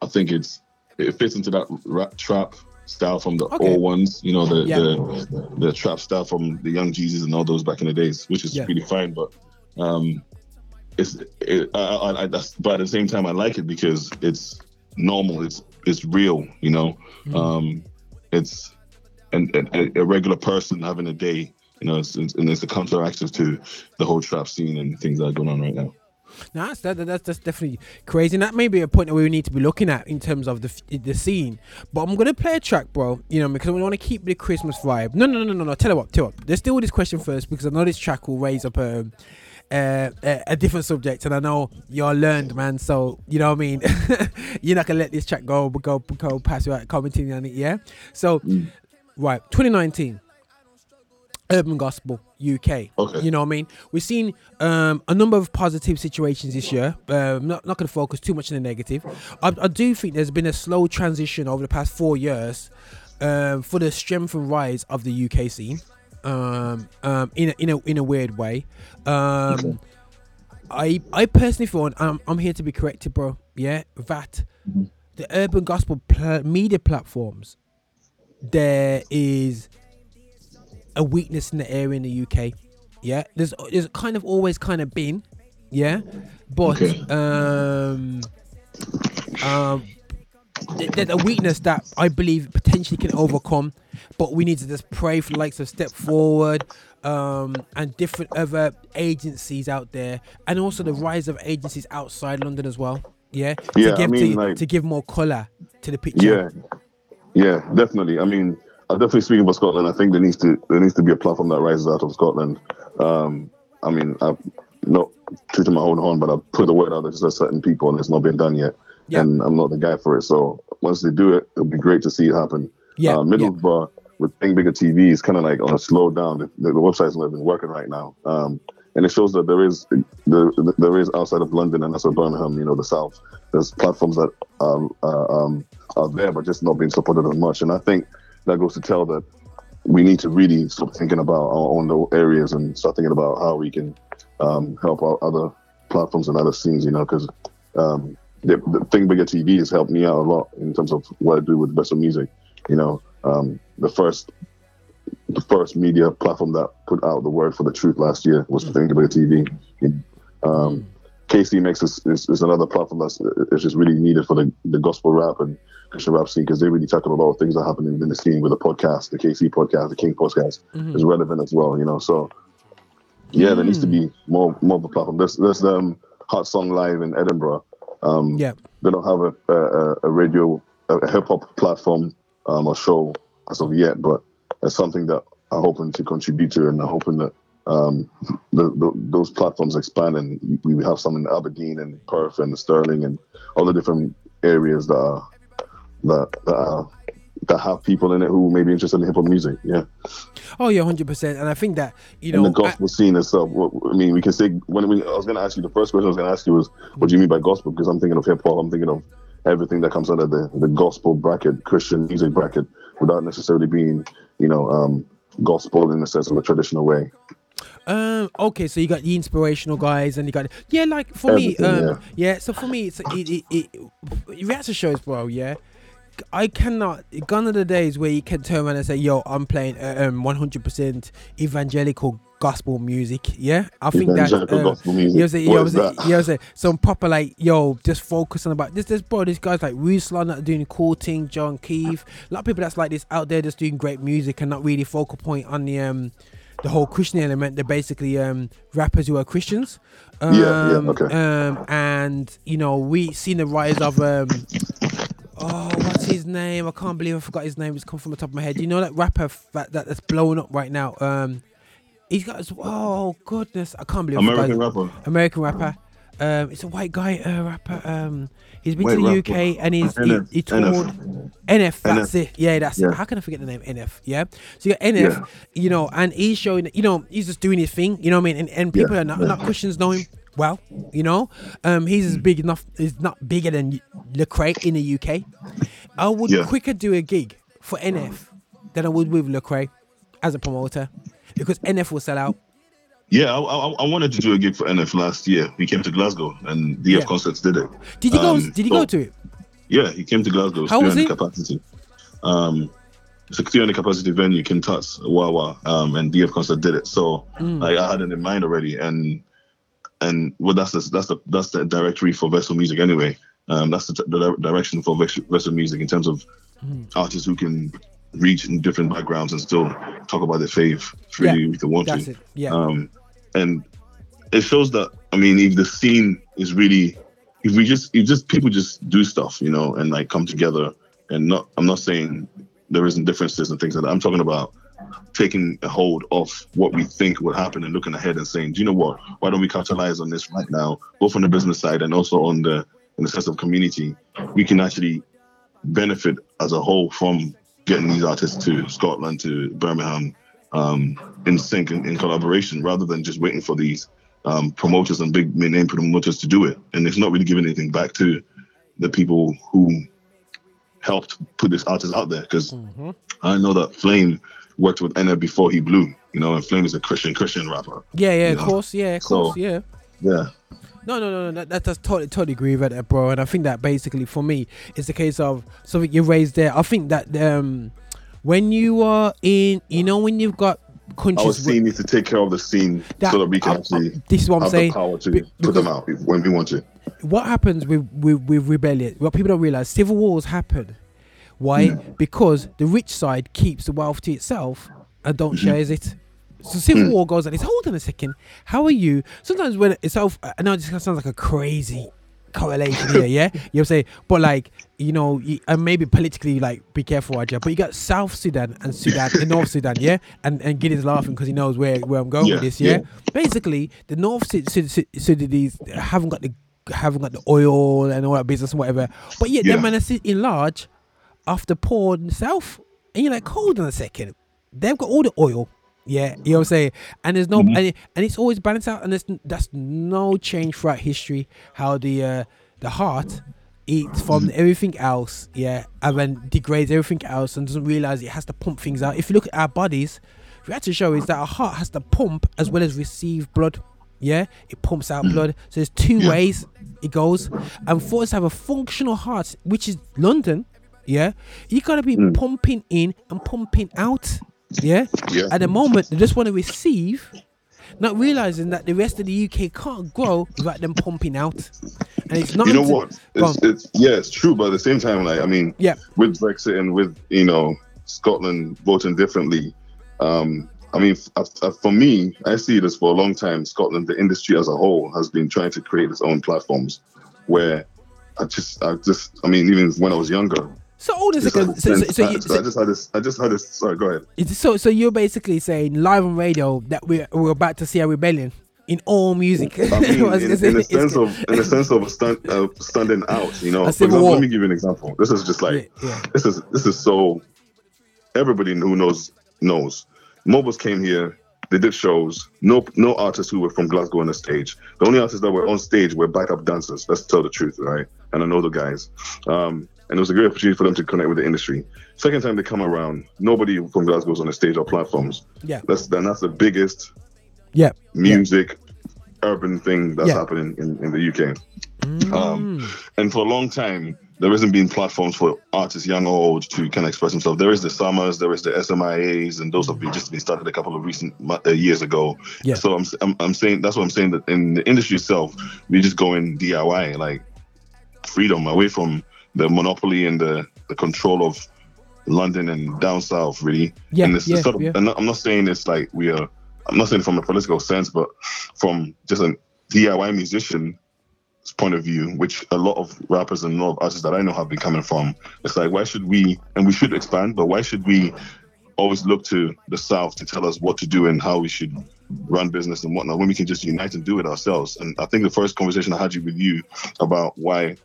I think it's it fits into that rap trap style from the Okay. old ones. You know the, Yeah. the the trap style from the Young Jeezy and all those back in the days, which is Yeah. really fine. But um, it's it, I, I, I, that's, but at the same time, I like it because it's normal. It's it's real. You know, Mm-hmm. um, it's and a, a regular person having a day. You know, it's, it's, and it's the counteractive to the whole trap scene and things that are going on right now. No, that's, that, that's that's definitely crazy. And that may be a point that we need to be looking at in terms of the the scene. But I'm gonna play a track, bro. You know, because we want to keep the Christmas vibe. No, no, no, no, no. Tell you what, tell you what. Let's deal with this question first because I know this track will raise up a. Uh, a, different subject, and I know you're learned, man. So you know what I mean. you're not gonna let this track go, go, go past without commenting on it, yeah. So, right, 2019, urban gospel UK. Okay. You know what I mean? We've seen um, a number of positive situations this year. Um, not not going to focus too much on the negative. I, I do think there's been a slow transition over the past four years um, for the strength and rise of the UK scene. Um, um, in a, in a in a weird way. Um, I I personally feel, and I'm I'm here to be corrected, bro. Yeah, that the urban gospel pl- media platforms, there is a weakness in the area in the UK. Yeah, there's there's kind of always kind of been, yeah, but Okay. um, um, there's a weakness that I believe potentially can overcome, but we need to just pray for the likes of Step Forward, um, and different other agencies out there, and also the rise of agencies outside London as well. Yeah, Yeah, to I give mean, to, like- to give more color to the picture. Yeah, yeah, definitely. I mean, I'm definitely speaking for Scotland. I think there needs to there needs to be a platform that rises out of Scotland. Um, I mean, I've not true to my own horn, but I've put the word out there to certain people, and it's not been done yet. Yeah. And I'm not the guy for it. So once they do it, it'll be great to see it happen. Yeah, Uh, Middlesbrough with Think Bigger TV is kind of like on a slow down. The, the, the website's not even working right now. Um, and it shows that there is there, there is outside of London and also Birmingham, you know, the south. There's platforms that um, uh, um, are there, but just not being supported as much. And I think that goes to tell that we need to really stop thinking about our own little areas and start thinking about how we can um, help out other platforms and other scenes. You know, because um, the, the Think Bigger TV has helped me out a lot in terms of what I do with Vessel Music. You know, um, the first the first media platform that put out the word for the truth last year was Think Bigger TV. Um, KC makes is, is, is another platform that's is just really needed for the, the gospel rap and Christian rap scene because they really tackle a lot of things that are happening in the scene with the podcast, the KC podcast, the King podcast Mhm. is relevant as well. You know, so yeah, there needs to be more more of a platform. There's there's um Hot Song Live in Edinburgh. Um, Yeah. they don't have a a, a radio a, hip hop platform um, or show as of yet, but it's something that I'm hoping to contribute to, and I'm hoping that um, the, the, those platforms expand, and we we have some in Aberdeen and Perth and Stirling and all the different areas that are, that that, are, that have people in it who may be interested in hip hop music. Yeah. Oh yeah, hundred percent. And I think that you and know, the gospel scene itself. What, I mean, we can say when we, I was going to ask you the first question I was going to ask you was, what do you mean by gospel? Because I'm thinking of hip hop. I'm thinking of everything that comes under the the gospel bracket, Christian music bracket, without necessarily being, you know, um, gospel in the sense of a traditional way. Um. Okay. So you got the inspirational guys, and you got yeah. Like for me, Everything, um. Yeah. So for me, it's it it, it, it reaction shows, bro. Yeah. I cannot. Gone are the days where you can turn around and say, "Yo, I'm playing uh, um 100% evangelical gospel music." Yeah, I think that. Gospel music. You know saying? You know what I'm saying? that? You know saying? Some proper like, yo, just focus on about this. This bro, these guys like Ruslan that are doing cool thing, John Keith, a lot of people that's like this out there just doing great music and not really focal point on the um the whole Christian element. They're basically um rappers who are Christians. Um, Yeah, yeah, okay. Um, and you know we seen the rise of um. Oh, what's his name? I can't believe I forgot his name. It's come from the top of my head. You know that rapper f- that, that that's blowing up right now. Um, he's got. his- Oh goodness, I can't believe. American rapper. American rapper. Um, it's a white guy uh, rapper. Um, he's been White to the rapper. UK and he's he, NF, he toured. NF. NF, that's NF. it. Yeah, that's it. How can I forget the name NF? Yeah. So you got NF, Yeah. you know, and he's showing, you know, he's just doing his thing. You know what I mean? And, and people Yeah, are not, yeah. not Christians know him well. You know, um, he's as big enough. He's not bigger than Lecrae in the UK. I would Yeah. quicker do a gig for NF than I would with Lecrae as a promoter because NF will sell out. Yeah, I, I, I wanted to do a gig for NF last year. He came to Glasgow, and DF Yeah. Concerts did it. Did you go? Um, Did you go to it? Yeah, he came to Glasgow. How was 300 it? capacity. Um, it's a 300 capacity venue, King Tut's, Wah Wah, um, and DF Concert did it. So Mm. like, I had it in mind already, and and well, that's the that's the that's the directory for Vessel Music anyway. Um, that's the, the direction for Vessel Music in terms of Mm. artists who can reach in different backgrounds and still talk about their fave freely Yeah, if they want That's to. it. Yeah. Um, and it shows that I mean, if the scene is really, if we just, if just people just do stuff, you know, and like come together, and not, I'm not saying there isn't differences and things like that. I'm talking about taking a hold of what we think will happen and looking ahead and saying, do you know what? Why don't we capitalize on this right now, both on the business side and also on the in the sense of community? We can actually benefit as a whole from getting these artists to Scotland, to Birmingham, um, in sync and in collaboration, rather than just waiting for these um, promoters and big name promoters to do it. And it's not really giving anything back to the people who helped put this artist out there. Because Mm-hmm. I know that Flame worked with NF before he blew, you know, and Flame is a Christian Christian rapper. Yeah, yeah, of know. course, yeah, of So- course, yeah. Yeah. No, no, no, no. That, that, that's totally, totally agree with that, bro. And I think that basically for me, it's a case of something you raised there. I think that um, when you are in, you know, when you've got Our countries, where- scene needs to take care of the scene That- so that we can I- I- this is what I'm have saying. the power to Be- put them out when we want to. what happens with, with with rebellion? What people don't realize, civil wars happen. Why? Because the rich side keeps the wealth to itself and don't mm-hmm. shares it. So civil mm. war goes on. It's hold on a second. How are you? Sometimes when it's self, I know this sounds like a crazy correlation here, yeah. You know saying? But like, you know, you, and maybe politically, like, be careful, Roger. But you got South Sudan and Sudan, and North Sudan, yeah. And and Gideon's laughing because he knows where where I'm going Yeah, with this, yeah. yeah. Basically, the North Sud- Sud- Sud- Sudanese haven't got the haven't got the oil and all that business and whatever. But yet, Yeah. them man are sitting large off the poor south. And you're like, hold on a second. They've got all the oil. Yeah, you know what I'm saying? And there's no Mm-hmm. and, it, and it's always balanced out and there's that's no change throughout history how the uh the heart eats from Mm-hmm. everything else, yeah, and then degrades everything else and doesn't realize it has to pump things out. If you look at our bodies, reaction show is that our heart has to pump as well as receive blood. Yeah, it pumps out blood. So there's two Mm-hmm. Ways it goes. And for us to have a functional heart, which is London, yeah, you gotta be Mm. pumping in and pumping out. Yeah. Yeah. At the moment, they just want to receive, not realizing that the rest of the UK can't grow without them pumping out. And it's not. you know what? It's, it's yeah, it's true, but at the same time, like I mean, Yeah. with Brexit and with you know Scotland voting differently, um, I mean, uh, for me, I see this for a long time. Scotland, the industry as a whole, has been trying to create its own platforms, where I just, I just, I mean, even when I was younger. So hold on a just second. had So, this so, so, you, so, I just had this. I just had this. Sorry, go ahead. So, so you're basically saying live on radio that we're, we're about to see a rebellion in all music. I mean, I in, gonna say, in the sense of in the sense of stand, uh, standing out, you know. For example, let me give you an example. This is just like Yeah, yeah. this is this is so everybody who knows knows. MOBOs came here, they did shows. No no artists who were from Glasgow on the stage. The only artists that were on stage were backup dancers. Let's tell the truth, right? And I know the guys. Um, and it was a great opportunity for them to connect with the industry. Second time they come around, nobody from Glasgow's on the stage or platforms. Yeah. That's then that's the biggest Yeah. music urban thing that's Yeah. happening in, in the UK. Mm. Um, and for a long time, there hasn't been platforms for artists, young or old, to kind of express themselves. There is the SAMAs, there is the SMIAs, and those have been just been started a couple of recent uh, years ago. Yeah. So I'm, I'm I'm saying that's what I'm saying that in the industry itself, we just go in DIY, like freedom away from the monopoly and the, the control of London and down south, really. Yeah, And it's yeah, sort of, yeah. and I'm not saying it's like we are. I'm not saying from a political sense, but from just a DIY musician point of view, which a lot of rappers and a lot of artists that I know have been coming from. It's like, why should we, and we should expand, but why should we always look to the South to tell us what to do and how we should run business and whatnot when we can just unite and do it ourselves? And I think the first conversation I had you with you about why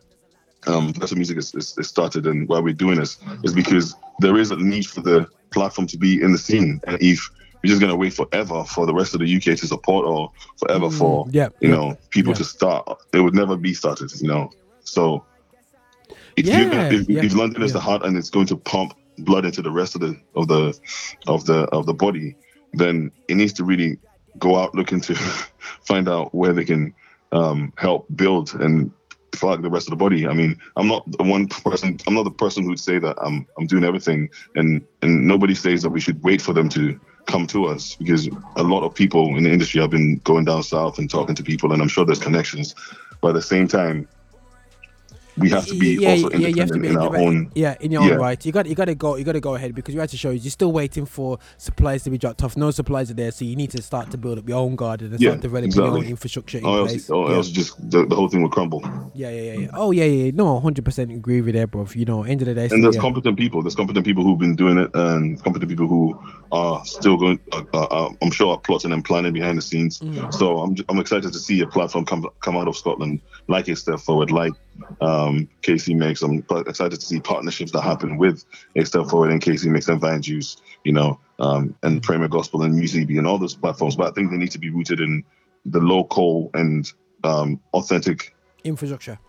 um, Vessel Music is, is, is started and why we're doing this is because there is a need for the platform to be in the scene. And if we're just going to wait forever for the rest of the UK to support or forever for, Mm, yeah, you know, people yeah. to start, it would never be started, you know. So if, Yeah, if, yeah, if London is the heart and it's going to pump blood into the rest of the of the of the of the body, then it needs to really go out looking to find out where they can um, help build and flag the rest of the body. I mean, I'm not the one person. I'm not the person who'd say that I'm I'm doing everything, and and nobody says that we should wait for them to come to us because a lot of people in the industry have been going down south and talking to people, and I'm sure there's connections. But at the same time, we have to be yeah, also yeah, you have independent to be in our own. Yeah, in your Yeah. own right. You got you got to go. You got to go ahead because you had to show you. You're still waiting for supplies to be dropped off. No supplies are there, so you need to start to build up your own garden and Yeah, start developing your own infrastructure in Or else, place. or Yeah. else just the, the whole thing will crumble. Yeah, yeah, yeah, yeah. Oh, yeah, yeah. No, hundred percent agree with that, bro. You know, end of the day, and there's competent people. There's competent people who've been doing it, and competent people who are still going. Uh, uh, uh, I'm sure are plotting and planning behind the scenes. Mm. So I'm I'm excited to see a platform come come out of Scotland like a step forward, like um, KC makes. I'm excited to see partnerships that happen with step forward and KC makes and Vine Juice, you know, um, and Premier Gospel and UCB and all those platforms. But I think they need to be rooted in the local and um, authentic, infrastructure.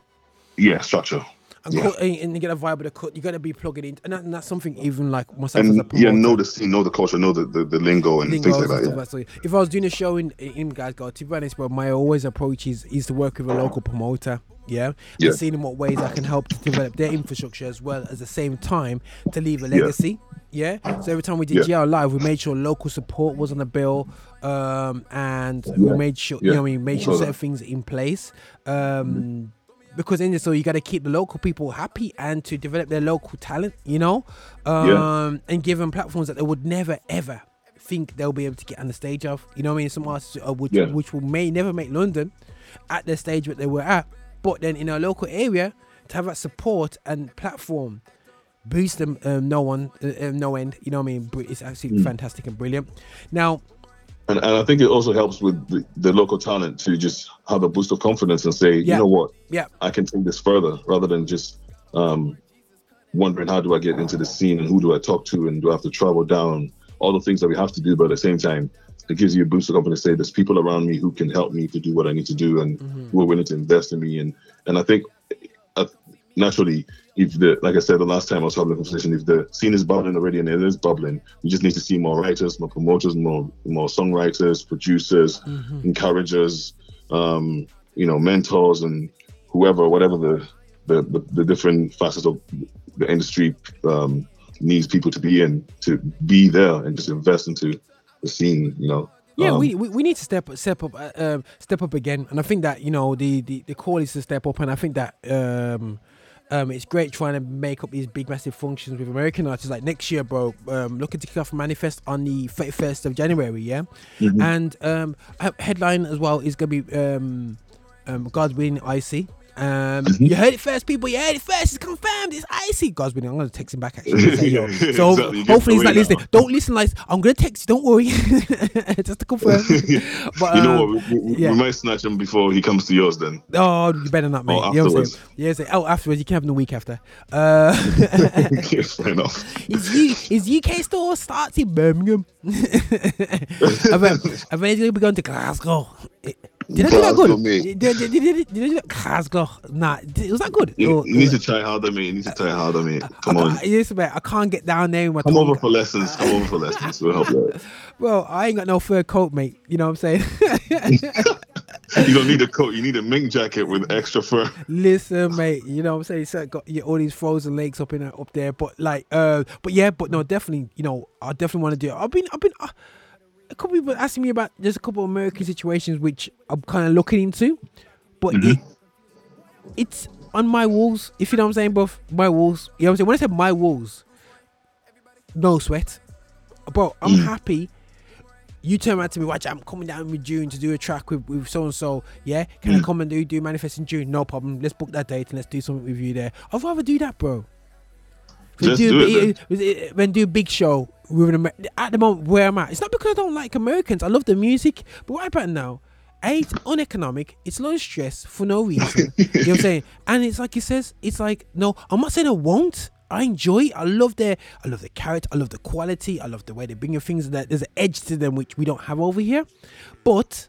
yeah, structure. And, Yeah. cut, and, you get a vibe of the cut. You got to be plugging in, and, that, and that's something even like myself as a And yeah, know the scene, know the culture, know the, the, the lingo and Lingos things like that. Yeah. So if I was doing a show in in Glasgow, to be honest, bro, my always approach is is to work with a local promoter. Yeah, Yeah. and seeing in what ways I can help to develop their infrastructure as well as the same time to leave a legacy. Yeah. So every time we did Yeah. GR live, we made sure local support was on the bill, um, and Yeah. we made sure you know we made sure certain things in place. Um, because in this, so you got to keep the local people happy and to develop their local talent, you know, um, Yeah. and give them platforms that they would never ever think they'll be able to get on the stage of. You know what I mean? Some artists uh, which Yeah. which will may never make London at the stage that they were at, but then in our local area to have that support and platform boost them um, no one uh, uh, no end. You know what I mean? It's absolutely Mm. fantastic and brilliant. Now, And, and I think it also helps with the, the local talent to just have a boost of confidence and say, Yeah. you know what, yeah, I can take this further rather than just um, wondering how do I get into the scene and who do I talk to and do I have to travel down, all the things that we have to do. But at the same time, it gives you a boost of confidence to say there's people around me who can help me to do what I need to do and who are willing to invest in me. And and I think uh, naturally, if the like I said the last time I was having a conversation, if the scene is bubbling already and it is bubbling, we just need to see more writers, more promoters, more more songwriters, producers, encouragers, um, you know, mentors and whoever, whatever the the, the, the different facets of the industry um, needs people to be in to be there and just invest into the scene, you know. Yeah, Um, we, we we need to step step up uh, um, step up again, and I think that you know the, the the call is to step up, and I think that um um it's great trying to make up these big massive functions with American artists. Like next year, bro, um looking to kick off Manifest on the thirty first of January, yeah, Mhm. and um headline as well is gonna be um um God's winning icy. Um, Mm-hmm. you heard it first, people. You heard it first. It's confirmed. It's icy. God's winning. I'm gonna text him back actually. say, yo. So Exactly, hopefully he's not listening. Don't listen, like I'm gonna text you. Don't worry, just to confirm. But you know um, what? We, we, yeah. we might snatch him before he comes to yours. Then Oh, you better not, mate. Oh, you know what I'm afterwards. saying? Yeah, oh, afterwards. You can have them the week after. Uh, fair enough. his, U, his UK store starts in Birmingham. and then, and then he's going to be going to Glasgow. Did I do that good? Did, did, did, did, did I do that? Glasgow. Nah, did- was that good? You, Or- you need to try harder, mate. You need to try harder, mate. Come I, on. I, listen, mate, I can't get down there Come tongue. over for lessons. Come over for lessons. We'll help you out. Bro, I ain't got no fur coat, mate. You know what I'm saying? You don't need a coat. You need a mink jacket with extra fur. Listen, mate. You know what I'm saying? So got yeah, all these frozen lakes up in there, up there. But like, uh, but yeah, but no, definitely. You know, I definitely want to do. it. I've been, I've been. Uh, a couple people asking me about there's a couple of American situations which I'm kind of looking into, but it, it's on my walls. If you know what I'm saying, bro. My walls. You know what I'm saying? When I say my walls, no sweat, bro. I'm Mm. happy. You turn around to me, watch. I'm coming down with June to do a track with with so and so. Yeah, can I come and do do manifest in June? No problem. Let's book that date and let's do something with you there. I'd rather do that, bro. Just do, do it big- when do big show with an Amer- at the moment where I'm at. It's not because I don't like Americans. I love the music, but what about now? A, it's uneconomic. It's low stress for no reason. you know what I'm saying? And it's like he says, it's like no. I'm not saying I won't. I enjoy. it. I love their. I love the character. I love the quality. I love the way they bring your things that there's an edge to them which we don't have over here. But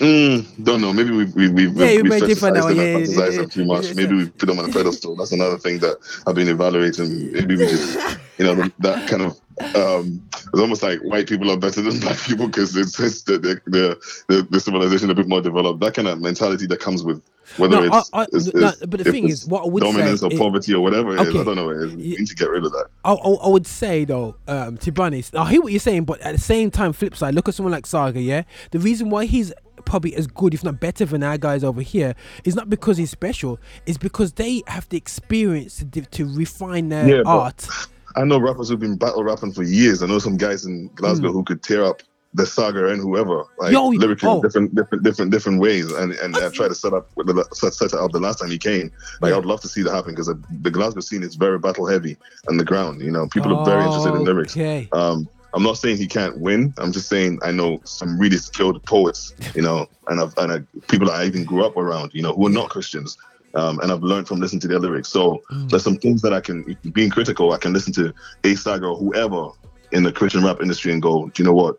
Mm, don't know. Maybe we we we Yeah, we, we them Yeah, and fantasize yeah, them too much. Maybe we put them on a pedestal. That's another thing that I've been evaluating. Maybe we just you know that kind of um it's almost like white people are better than black people because it's, it's the, the, the the the civilization a bit more developed. That kind of mentality that comes with whether No, it's, I- I- it's- no, but the thing is, what I would say dominance or is- poverty or whatever it is. Okay. I don't know. It is. We need to get rid of that. I, I, I would say though, um, to be honest, I hear what you're saying, but at the same time, flip side, look at someone like Saga. Yeah, the reason why he's probably as good, if not better, than our guys over here is not because he's special. It's because they have the experience to, to refine their Yeah, art. I know rappers who've been battle rapping for years. I know some guys in Glasgow who could tear up the saga and whoever, like. Yo, lyrically, oh. different, different, different, different ways, and and uh, try to set up with the, set, it up the last time he came. Like I would love to see that happen because the, the Glasgow scene is very battle heavy on the ground. You know, people are very interested in lyrics. Okay. Um, I'm not saying he can't win. I'm just saying I know some really skilled poets, you know, and I've, and I, people that I even grew up around, you know, who are not Christians. Um, and I've learned from listening to their lyrics. So there's some things that I can, being critical, I can listen to A Saga or whoever in the Christian rap industry and go, do you know what?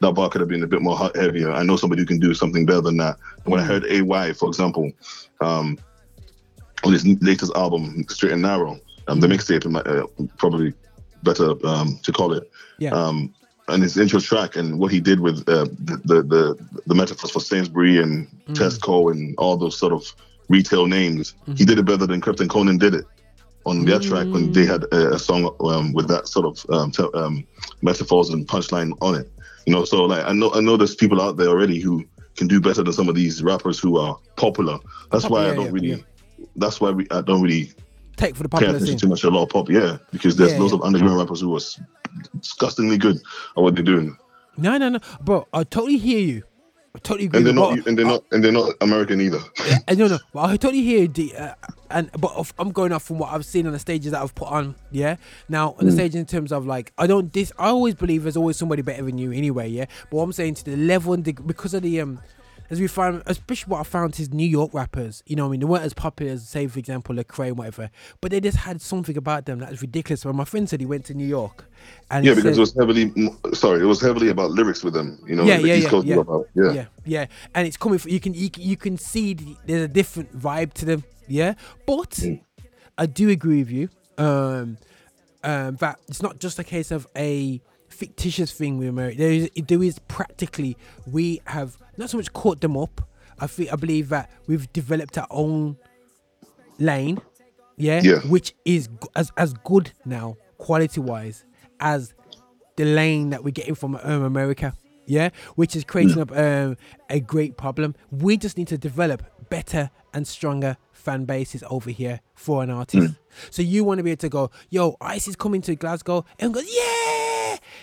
That bar could have been a bit more hot, heavier. I know somebody who can do something better than that. When I heard AY, for example, um, on his latest album, Straight and Narrow, um, the mixtape, uh, probably better um, to call it. Yeah. Um, and his intro track and what he did with uh, the, the the the metaphors for Sainsbury and Mm. Tesco and all those sort of retail names, he did it better than Krypton Conan did it on their track when they had a, a song um, with that sort of um, te- um, metaphors and punchline on it. You know, so like I know I know there's people out there already who can do better than some of these rappers who are popular. That's why I don't yeah, really. yeah. That's why we, I don't really Take for the popular scene. too much a lot of pop. Yeah, because there's Yeah, loads yeah. of underground rappers who are disgustingly good at what they're doing, No, no, no, bro. I totally hear you. I totally agree. and they're not and they're not and they're not American either. I don't know. Well, I totally hear the uh, and but I'm going off from what I've seen on the stages that I've put on. Yeah. Now on the stage in terms of like I don't this I always believe there's always somebody better than you anyway. Yeah. But what I'm saying to the level and the, because of the um. As we find, especially what I found is New York rappers. You know, I mean, they weren't as popular as, say, for example, Lecrae and whatever, but they just had something about them that was ridiculous. When my friend said he went to New York, and yeah, because said- it was heavily sorry, it was heavily about lyrics with them. You know, yeah, yeah, yeah, yeah, yeah. yeah, yeah, and it's coming. From, you can you, can- you can see the, there's a different vibe to them. Yeah, but Mm. I do agree with you. Um, um, that it's not just a case of a fictitious thing with America. There is there is practically we have not so much caught them up. I think I believe that we've developed our own lane. Yeah, Yeah. which is as as good now quality wise as the lane that we're getting from um, America. Yeah, which is creating up um, a great problem. We just need to develop better and stronger fan bases over here for an artist. So you want to be able to go, yo, Ice is coming to Glasgow, and goes, yeah,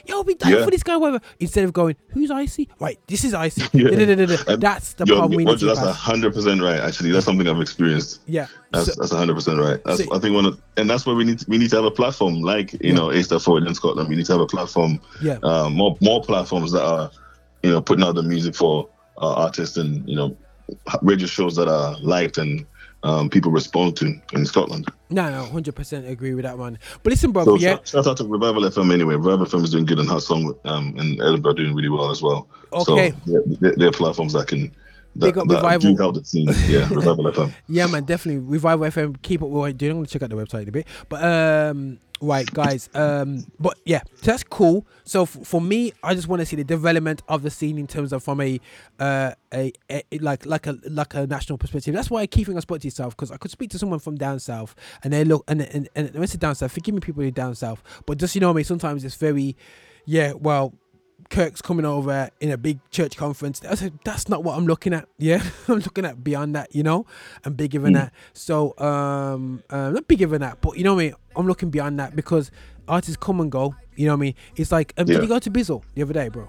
yo, be dying Yeah. for this guy, whatever. Instead of going, who's Icy? Right, this is Icy. Yeah. Da-da-da-da-da. That's the yo, problem we need Roger, that's hundred percent right. Actually, that's something I've experienced. Yeah. That's that's hundred percent right. That's so- I think one of, and that's where we need to, we need to have a platform like you know A Star Forward in Scotland. We need to have a platform. Yeah. Uh, more more platforms that are you know putting out the music for uh, artists and you know radio shows that are liked and um, people respond to in Scotland. No, no, hundred percent agree with that one. But listen, bro, So yeah, shout, out to Revival FM anyway. Revival FM is doing good and Hot Song um, and Edinburgh are doing really well as well. Okay. So they're, they're- they're platforms that can that, Big up Revival. do help the scene. Yeah, Revival FM. Yeah, man, definitely revival FM. Keep up with what you're doing. I'm gonna check out the website in a bit. But um, right, guys. Um, but yeah, so that's cool. So f- for me, I just want to see the development of the scene in terms of from a uh a, a like like a like a national perspective. That's why I keep thinking I spoke to yourself because I could speak to someone from down south and they look and and and when I say down south, forgive me, people who are down south, but just you know I mean. Sometimes it's very, yeah, well. Kirk's coming over in a big church conference. I said, that's not what I'm looking at. Yeah, I'm looking at beyond that, you know, and bigger than Mm. that. So, um, uh, not bigger than that, but you know what I mean. I'm looking beyond that because artists come and go. You know what I mean. It's like, um, did you go to Bizzle the other day, bro?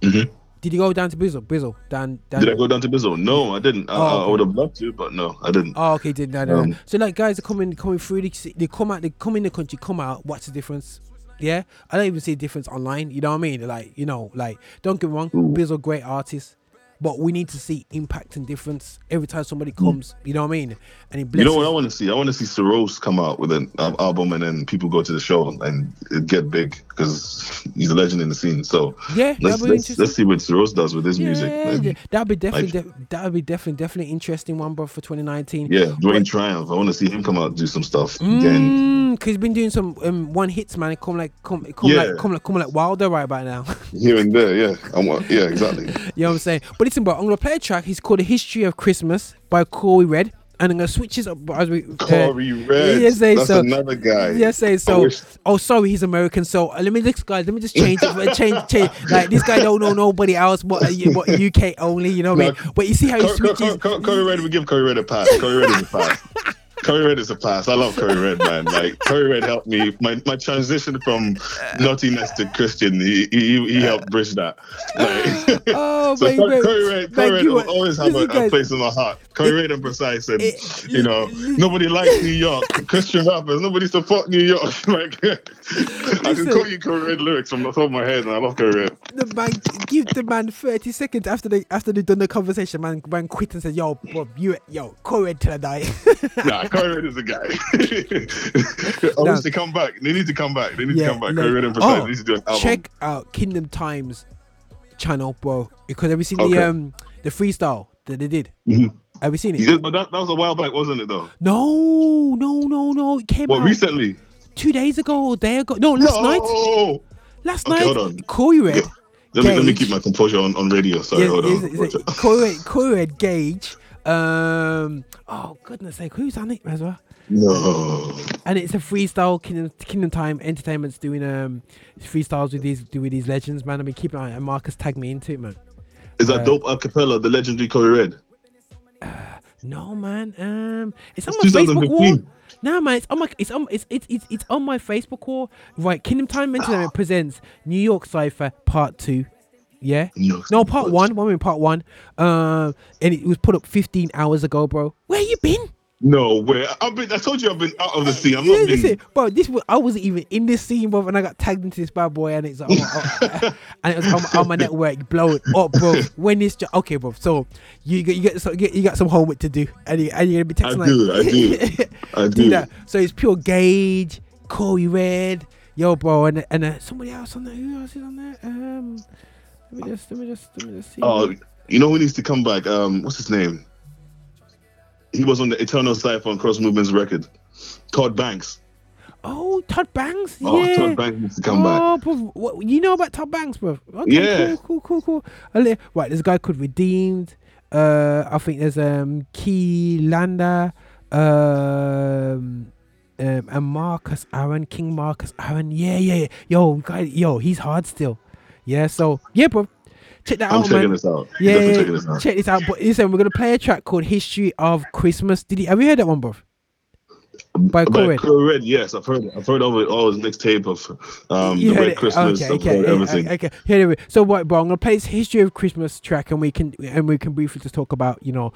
Mhm. Did you go down to Bizzle? Bizzle down, down. Did I go down to Bizzle? No, I didn't. I, Oh, I would have loved to, but no, I didn't. Oh, okay, didn't. no, no. Um, So like guys are coming coming through. They, they come out. They come in the country. Come out. What's the difference? Yeah, I don't even see a difference online. You know what I mean? Like you know, like don't get me wrong. Bizzle great artist, but we need to see impact and difference every time somebody comes. You know what I mean? And he You know what I want to see? I want to see Saros come out with an um, album and then people go to the show and it get big because he's a legend in the scene. So Yeah, let's let's, let's see what Saros does with his music. Yeah, And, yeah, that'd be definitely like- de- that'd be definitely definitely interesting one, bro, for 2019. yeah, Dwayne Tryumf. I want to see him come out and do some stuff again. Mm, cause he's been doing some um, one hits, man. Come like come come Yeah. like come like come like Wilder right about now. Here and there, yeah. I want, yeah, exactly. You know what I'm saying? But listen, bro, I'm gonna play a track. He's called "The History of Christmas" by Corey Red, and I'm gonna switch this up as we. uh, Corey Red. Yes, say That's so. another guy. Yes, say so. wish- Oh, sorry, he's American. So uh, let me just, guys, let me just change it. change, change. Like this guy don't know nobody else but uh, but UK only. You know what I mean? But you see how he switches. Cor- Corey Red, we give Corey Red a pass. Corey Red is a pass. Corey Red is a pass. I love Corey Red, man. Like Corey Red helped me. My my transition from naughtiness to Christian, he he, he helped bridge that. Like, Oh, so. Corey, Corey Red, Thank Red will always have a, Listen, a place in my heart. Corey Red and Precise, and you know nobody likes New York. Christian rappers, nobody support New York. like I can quote you Corey Red lyrics from the top of my head, and I love Corey Red. the man give the man 30 seconds after they after they done the conversation man man quit and said yo bro you yo Corey Red till I die Nah, Corey Red is a guy. I No. wish they come back. They need to come back. They need to come back. like- Corey Red and Precise oh, needs to do an album. check out Kingdom Times channel bro because have you seen Okay. the um the freestyle that they did Mhm. have you seen it Yeah, but that, that was a while back, wasn't it? Though. no no no no it came What out recently? two days ago or a day ago no last night No! last Okay, night hold on. Corey Red Let me let me keep my composure on, on radio. Sorry, Yes, hold on. it- is it Corey Red Gage um oh goodness sake who's on it as well No. and it's a freestyle Kingdom, Kingdom Time Entertainment's doing um freestyles with these with these legends, man. I mean, keep an eye. And Marcus tagged me into it, man. Is that Uh, dope acapella, the legendary Corey Red? No, man. Um, it's on It's my Facebook wall. 2015. No, man. It's on my it's on it's it's it's, it's on my Facebook wall. Right, Kingdom Time Entertainment presents New York Cipher Part Two. Yeah. York No, Part One. One in Part One. Um, and it was put up 15 hours ago, bro. Where you been? No way. I've been. I told you I've been out of the scene. I'm Yeah, not listen, bro. This was I wasn't even in this scene, bro, and I got tagged into this bad boy, and it's on, on- and it was on, my- on my network, blowing up, bro. When this, jo- okay, bro. So you get you get, so, you, got some homework to do, and, you, and you're gonna be I texting do. like, I do. I do do. that. So it's pure Gage, Corey Red, yo, bro, and and uh, somebody else on there. Who else is on there? Um, let me just let me just let me just see. Oh, you know who needs to come back? Um, what's his name? He was on the Eternal Cipher on Cross Movements record. Todd Banks. Oh, Todd Banks. Oh, yeah. Todd Banks needs to come back. oh, bro, what, you know about Todd Banks, bro? Okay, Yeah. Cool, cool, cool, cool. Right, there's a guy called Redeemed. Uh, I think there's um Key Landa, um, um, and Marcus Aaron, King Marcus Aaron. Yeah, yeah, yeah. Yo, guy, yo, he's hard still. Yeah, so yeah, bro. Check that I'm out, checking man. this out. Yeah, yeah, checking this out. check this out. But listen, we're gonna play a track called "History of Christmas." Did you have you heard that one, bro? By Corey. Red, yes, I've heard. it. I've heard of it. All his mixtape of um, You the Red it. Christmas. Okay, okay, everything. okay. Here, anyway, so what, bro? I'm gonna play this history of Christmas track, and we can and we can briefly just talk about you know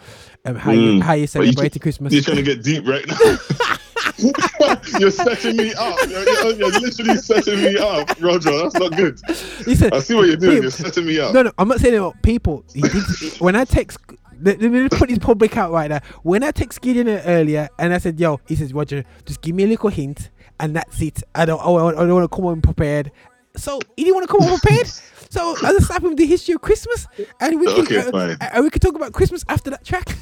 um, how you Mm. how you But celebrated Christmas. You're trying to get deep right now. you're setting me up. You're, you're, you're literally setting me up, Roger. That's not good. Listen, I see what you're doing. people- You're setting me up. No, no, I'm not saying about people. He did, when I text, let, let me put this public out right now. When I text Gideon earlier, and I said, "Yo," he says, "Roger, just give me a little hint, and that's it. I don't, I I don't want to come on prepared." So he didn't want to come over prepared. So I just slap him the history of Christmas, and we can uh, and we can talk about Christmas after that track.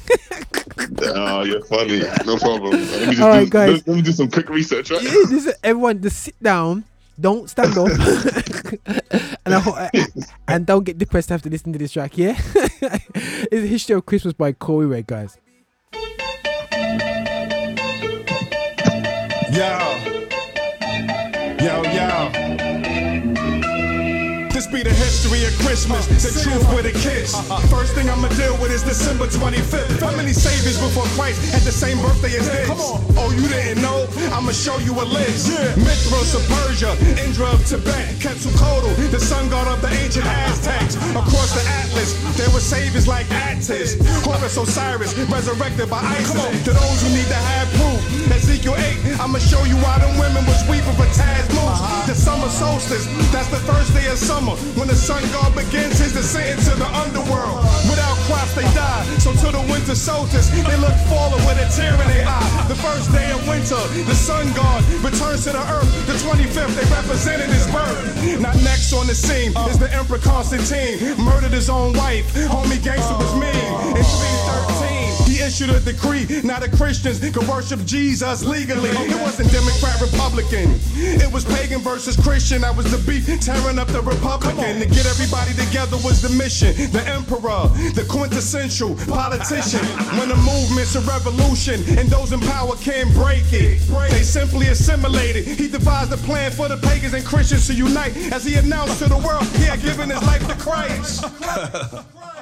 Oh, you're funny. No problem. Let me just All right, do, guys. Let, let me do some quick research. Right? Yeah, this is, everyone, just sit down. Don't stand up, and I, and don't get depressed after listening to this track. Yeah, it's the history of Christmas by Corey Red, guys. Yo. Yo, yo. History of Christmas, the truth with a kiss. First thing I'ma deal with is December 25th. How many saviors before Christ had the same birthday as this? Oh, you didn't know? I'ma show you a list. Mithras of Persia, Indra of Tibet, Quetzalcoatl, the sun god of the ancient Aztecs. Across the Atlas, there were saviors like Attis, Horus Osiris, resurrected by Isis. To those who need to have proof, Ezekiel 8, I'ma show you why them women was weeping for Tammuz. The summer solstice, that's the first day of summer. When the sun god begins his descent into the underworld. Without crops, they die. So to the winter solstice, they look forward with a tear in their eye. The first day of winter, the sun god returns to the earth. The 25th, they represented his birth. Not next on the scene is the Emperor Constantine. Murdered his own wife. Homie gangster was mean. In 313, he issued a decree. Now the Christians can worship Jesus legally. It wasn't Democrat Republican. It was pagan versus Christian. That was the beef tearing up the Republican. To get everybody together was the mission. The emperor, the quintessential politician. When the movement's a revolution and those in power can't break it, they simply assimilated. He devised a plan for the pagans and Christians to unite as he announced to the world he had given his life to Christ.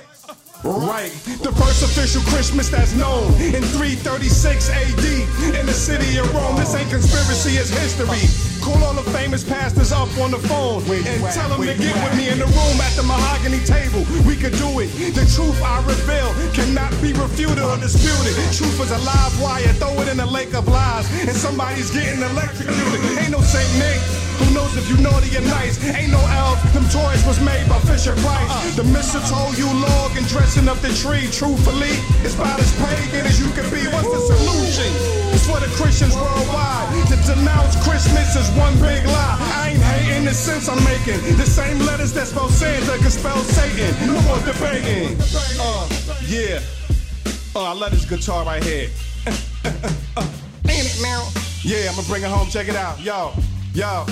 Right, the first official Christmas that's known in 336 AD in the city of Rome. This ain't conspiracy, it's history. Call all the famous pastors up on the phone and tell them to get with me in the room at the mahogany table. We could do it. The truth I reveal cannot be refuted or disputed. Truth is a live wire, throw it in the lake of lies, and somebody's getting electrocuted. Ain't no Saint Nick. Who knows if you naughty or nice? Ain't no elf. Them toys was made by Fisher Price. The mistletoe you log and dressing up the tree. Truthfully, it's about as pagan as you can be. What's the solution? It's for the Christians worldwide to denounce Christmas as one big lie. I ain't hating the sense I'm making. The same letters that spell Santa can spell Satan. No more debating. Uh, yeah. Oh, I love this guitar right here. Ain't it now? Yeah, I'm gonna bring it home. Check it out. Yo, yo,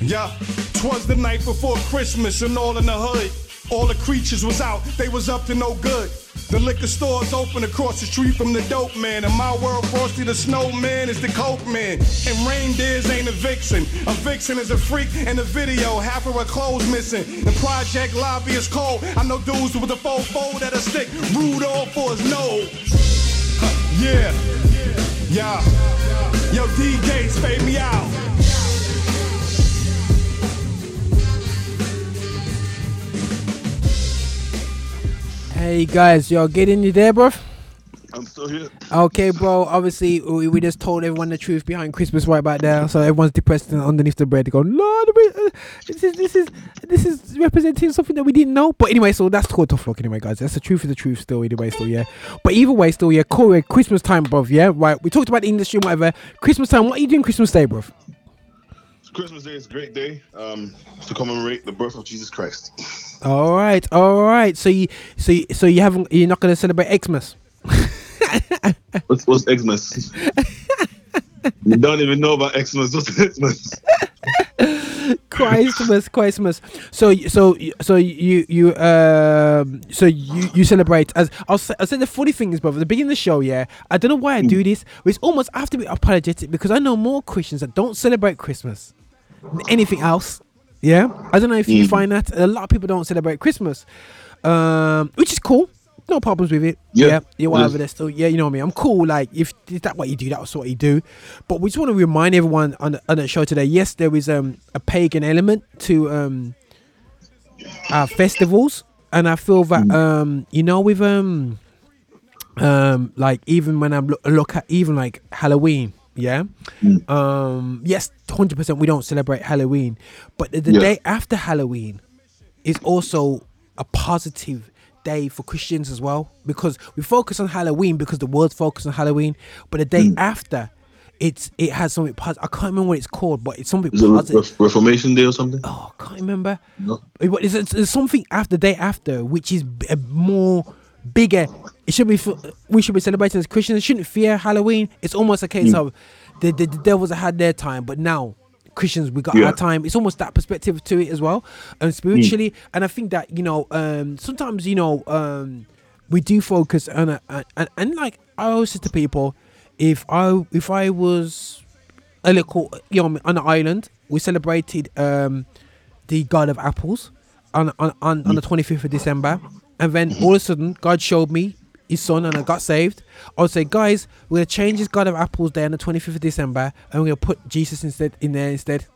yo. Twas the night before Christmas and all in the hood. All the creatures was out, they was up to no good. The liquor stores open across the street from the dope man. In my world, Frosty the snowman is the coke man. And reindeers ain't a vixen. A vixen is a freak in the video, half of her clothes missing. The project lobby is cold. I know dudes with a fofo that'll stick Rudolph for his nose. Huh, Yeah, yeah. Yo, D Gates, fade me out. Hey guys, yo, get in you there, bro. I'm still here. Okay, bro. Obviously, we, we just told everyone the truth behind Christmas right back there, so everyone's depressed and underneath the bread. They go, Lord, uh, this is this is this is representing something that we didn't know. But anyway, so that's tough luck. Anyway, guys, that's the truth of the truth. Still, anyway, still, yeah. But either way, still, yeah. Cool. Christmas time, bro. Yeah, right. We talked about the industry whatever. Christmas time. What are you doing Christmas Day, bro? Christmas Day is a great day um, to commemorate the birth of Jesus Christ. All right, all right. So you, so you, so you haven't, you're not gonna celebrate Xmas. What's, what's Xmas? you don't even know about Xmas. What's Xmas? Christmas, Christmas. So, so, so you, you, um, so you, you celebrate as I'll say, I'll say the funny thing is, brother. The beginning of the show, yeah. I don't know why I do this. But it's almost I have to be apologetic because I know more Christians that don't celebrate Christmas anything else. Yeah, I don't know if you Mm. find that a lot of people don't celebrate Christmas, um, which is cool. No problems with it. Yeah, yeah, yeah whatever. That's still, yeah, you know what I mean. I'm cool. Like if, if that what you do, that's what you do. But we just want to remind everyone on the, on the show today. Yes, there is um a pagan element to um our festivals, and I feel that um you know with um um like even when I look, look at even like Halloween. Yeah. Um. Yes, hundred percent. We don't celebrate Halloween, but the, the day after Halloween is also a positive day for Christians as well because we focus on Halloween because the world's focused on Halloween, but the day after it's it has something positive. I can't remember what it's called, but it's something Is it Re- positive. Reformation Day or something? Oh, I can't remember. No. It- It's, it's, it's something after day after, which is a more bigger. It should be. f- We should be celebrating as Christians. Shouldn't fear Halloween. It's almost a case Mm. of the, the the devils had their time, but now Christians we got Yeah. our time. It's almost that perspective to it as well, and spiritually. And I think that you know, um, sometimes you know, um, we do focus on a, and, and and like I always say to people, if I if I was a little you know on an island, we celebrated um the God of Apples on on on, on the twenty fifth of December, and then all of a sudden God showed me His Son, and I got saved. I would say, guys, we're gonna change this God of Apples Day on the twenty fifth of December, and we're gonna put Jesus instead in there instead.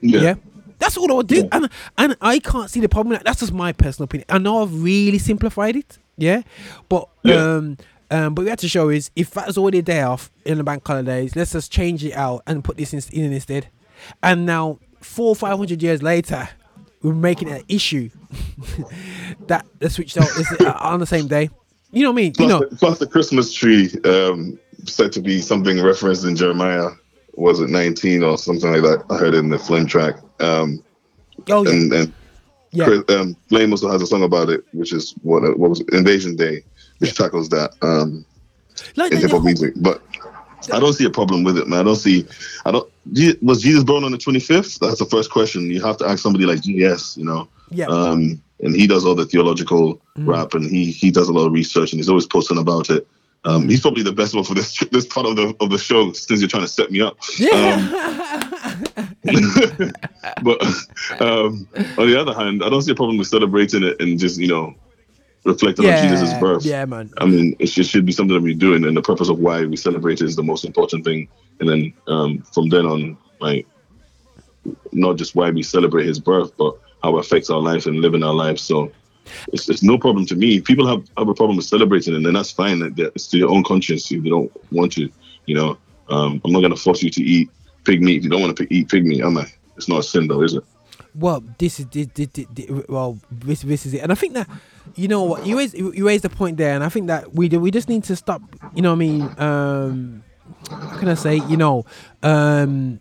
Yeah. Yeah. That's all I would do, and and I can't see the problem. That's just my personal opinion. I know I've really simplified it, yeah, but Yeah. um, um, but we had to show is if that's already a day off in the bank holidays, let's just change it out and put this in, in instead. And now, four five hundred years later, we're making an issue that the switched out is uh, on the same day. You know what I mean? You Plus, know, the, plus the Christmas tree um, said to be something referenced in Jeremiah. Was it 19 or something like that? I heard in the Flame track. Um, oh yeah, and, and yeah. Chris- um, Flame also has a song about it, which is what what was it? Invasion Day, which tackles that um, Like, in hip hop music. But I don't see a problem with it, man. I don't see. I don't. Was Jesus born on the 25th? That's the first question. You have to ask somebody like GS, you know. Yeah. Um, and he does all the theological rap, and he he does a lot of research, and he's always posting about it. Um, he's probably the best one for this this part of the of the show since you're trying to set me up. Yeah. But um, on the other hand, I don't see a problem with celebrating it and just you know reflecting on Jesus' birth. yeah, man. I mean, it should, should be something that we're doing, and the purpose of why we celebrate it is the most important thing. And then um, from then on, like, not just why we celebrate his birth, but how it affects our life and living our lives. So it's, it's no problem to me. People have, have a problem with celebrating, and then that's fine. It's to your own conscience if you don't want to. You know, um, I'm not gonna force you to eat pig meat if you don't want to eat pig meat. Am I? It's not a sin, though, is it? Well, this is well this this is it, and I think that you know what you raised you raised a point there, and I think that we we just need to stop. You know, what I mean, um, how can I say? You know, um,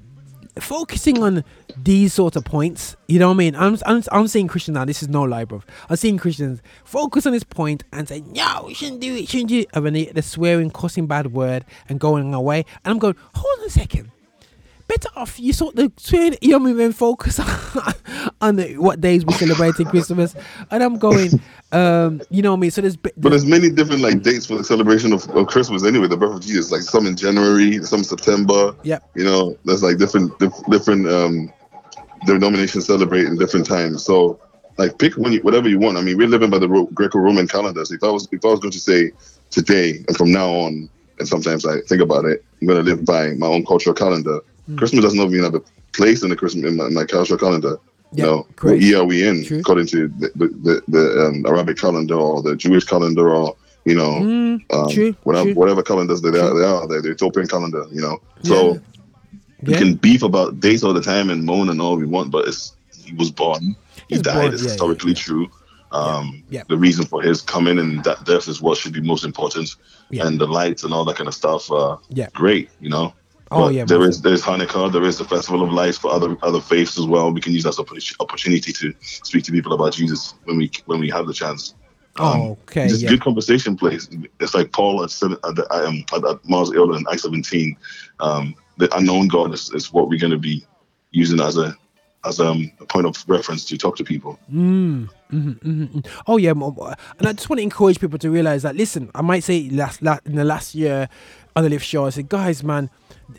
focusing on these sort of points. You know what I mean? I'm I'm I'm seeing Christians now. This is no lie, bro. I'm seeing Christians focus on this point and say, "No, we shouldn't do it, shouldn't do it," and then they, they're swearing, cussing bad word, and going away. And I'm going, hold on a second better off you sort the train you know what I and focus on the, what days we're celebrating Christmas and I'm going um you know what I mean so there's But there's many different like dates for the celebration of, of Christmas anyway, the birth of Jesus. Like some in January, some in September. Yeah, You know, there's like different dif- different um denominations celebrate in different times. So like pick when you, whatever you want. I mean, we're living by the Ro- Greco-Roman calendar. So if I was if I was going to say today and from now on, and sometimes I think about it, I'm going to live by my own cultural calendar. Hmm. Christmas doesn't even have a place in the Christmas in my, my cultural calendar. Yeah, you know, what year are we in True. according to the the, the, the um, Arabic calendar or the Jewish calendar or you know Mm, um, true, whatever true. whatever calendars they are, they are the, Ethiopian calendar. You know, so we Yeah. can beef about dates all the time and moan and all we want, but it's he was born, he died. born, it's yeah, historically true. Um, Yeah. The reason for his coming and that death is what should be most important, Yeah. and the lights and all that kind of stuff. Uh, Yeah. great, you know. Oh, But yeah, there is there's Hanukkah, there is the Festival of Lights for other other faiths as well. We can use that as an opportunity to speak to people about Jesus when we when we have the chance. oh okay Just yeah good conversation place. It's like Paul had said at, the, um, at, at Mars Hill in Acts 17. Um, the unknown God is, is what we're going to be using as a as um, a point of reference to talk to people. Mm, mhm, mhm, mhm. Oh yeah, and I just want to encourage people to realize that. Listen, I might say last, last in the last year on the lift show, I said, guys, man,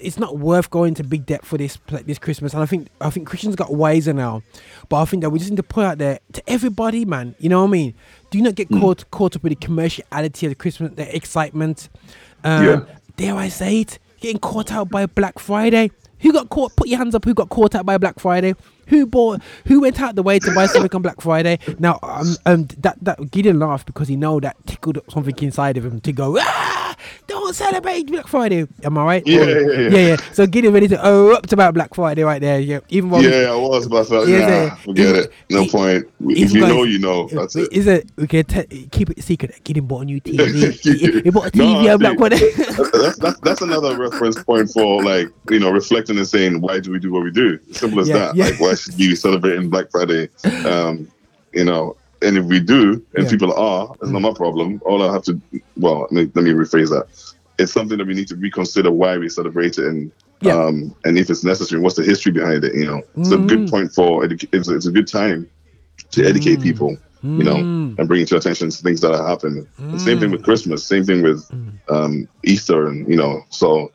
it's not worth going to big debt for this this Christmas. And I think I think Christians got wiser now, but I think that we just need to put out there to everybody, man. You know what I mean? Do not get caught caught up with the commerciality of the Christmas, the excitement. Um, Yeah. Dare I say it? Getting caught out by Black Friday. Who got caught? Put your hands up. Who got caught out by Black Friday? Who bought? Who went out the way to buy something on Black Friday? Now, um, um, that that Gideon laughed because he know that tickled something inside of him to go. Ah, don't celebrate Black Friday. Am I right? Yeah, yeah, yeah. yeah, yeah. So getting ready to erupt about Black Friday right there. Yeah, even while we- Yeah, I was, but I thought, Yeah, nah, forget it. No point. If you guys- know, you know. That's it. Is it we can keep it secret? Gideon bought a new TV. he, he bought a TV I on Black Friday. that's, that's that's another reference point for like you know reflecting and saying why do we do what we do? Simple as Yeah, that. Like why should we be celebrating Black Friday? Um, you know, and if we do, and Yeah. people are, it's not my problem. All I have to, well, let me, let me rephrase that. It's something that we need to reconsider why we celebrate it and. Yeah. Um, and if it's necessary, what's the history behind it? You know, it's a good Mm. point for edu- it's, a- it's a good time to educate people, you know, Mm. and bring to attention things that are happening. Same thing with Christmas, same thing with Mm. um, Easter, and you know, so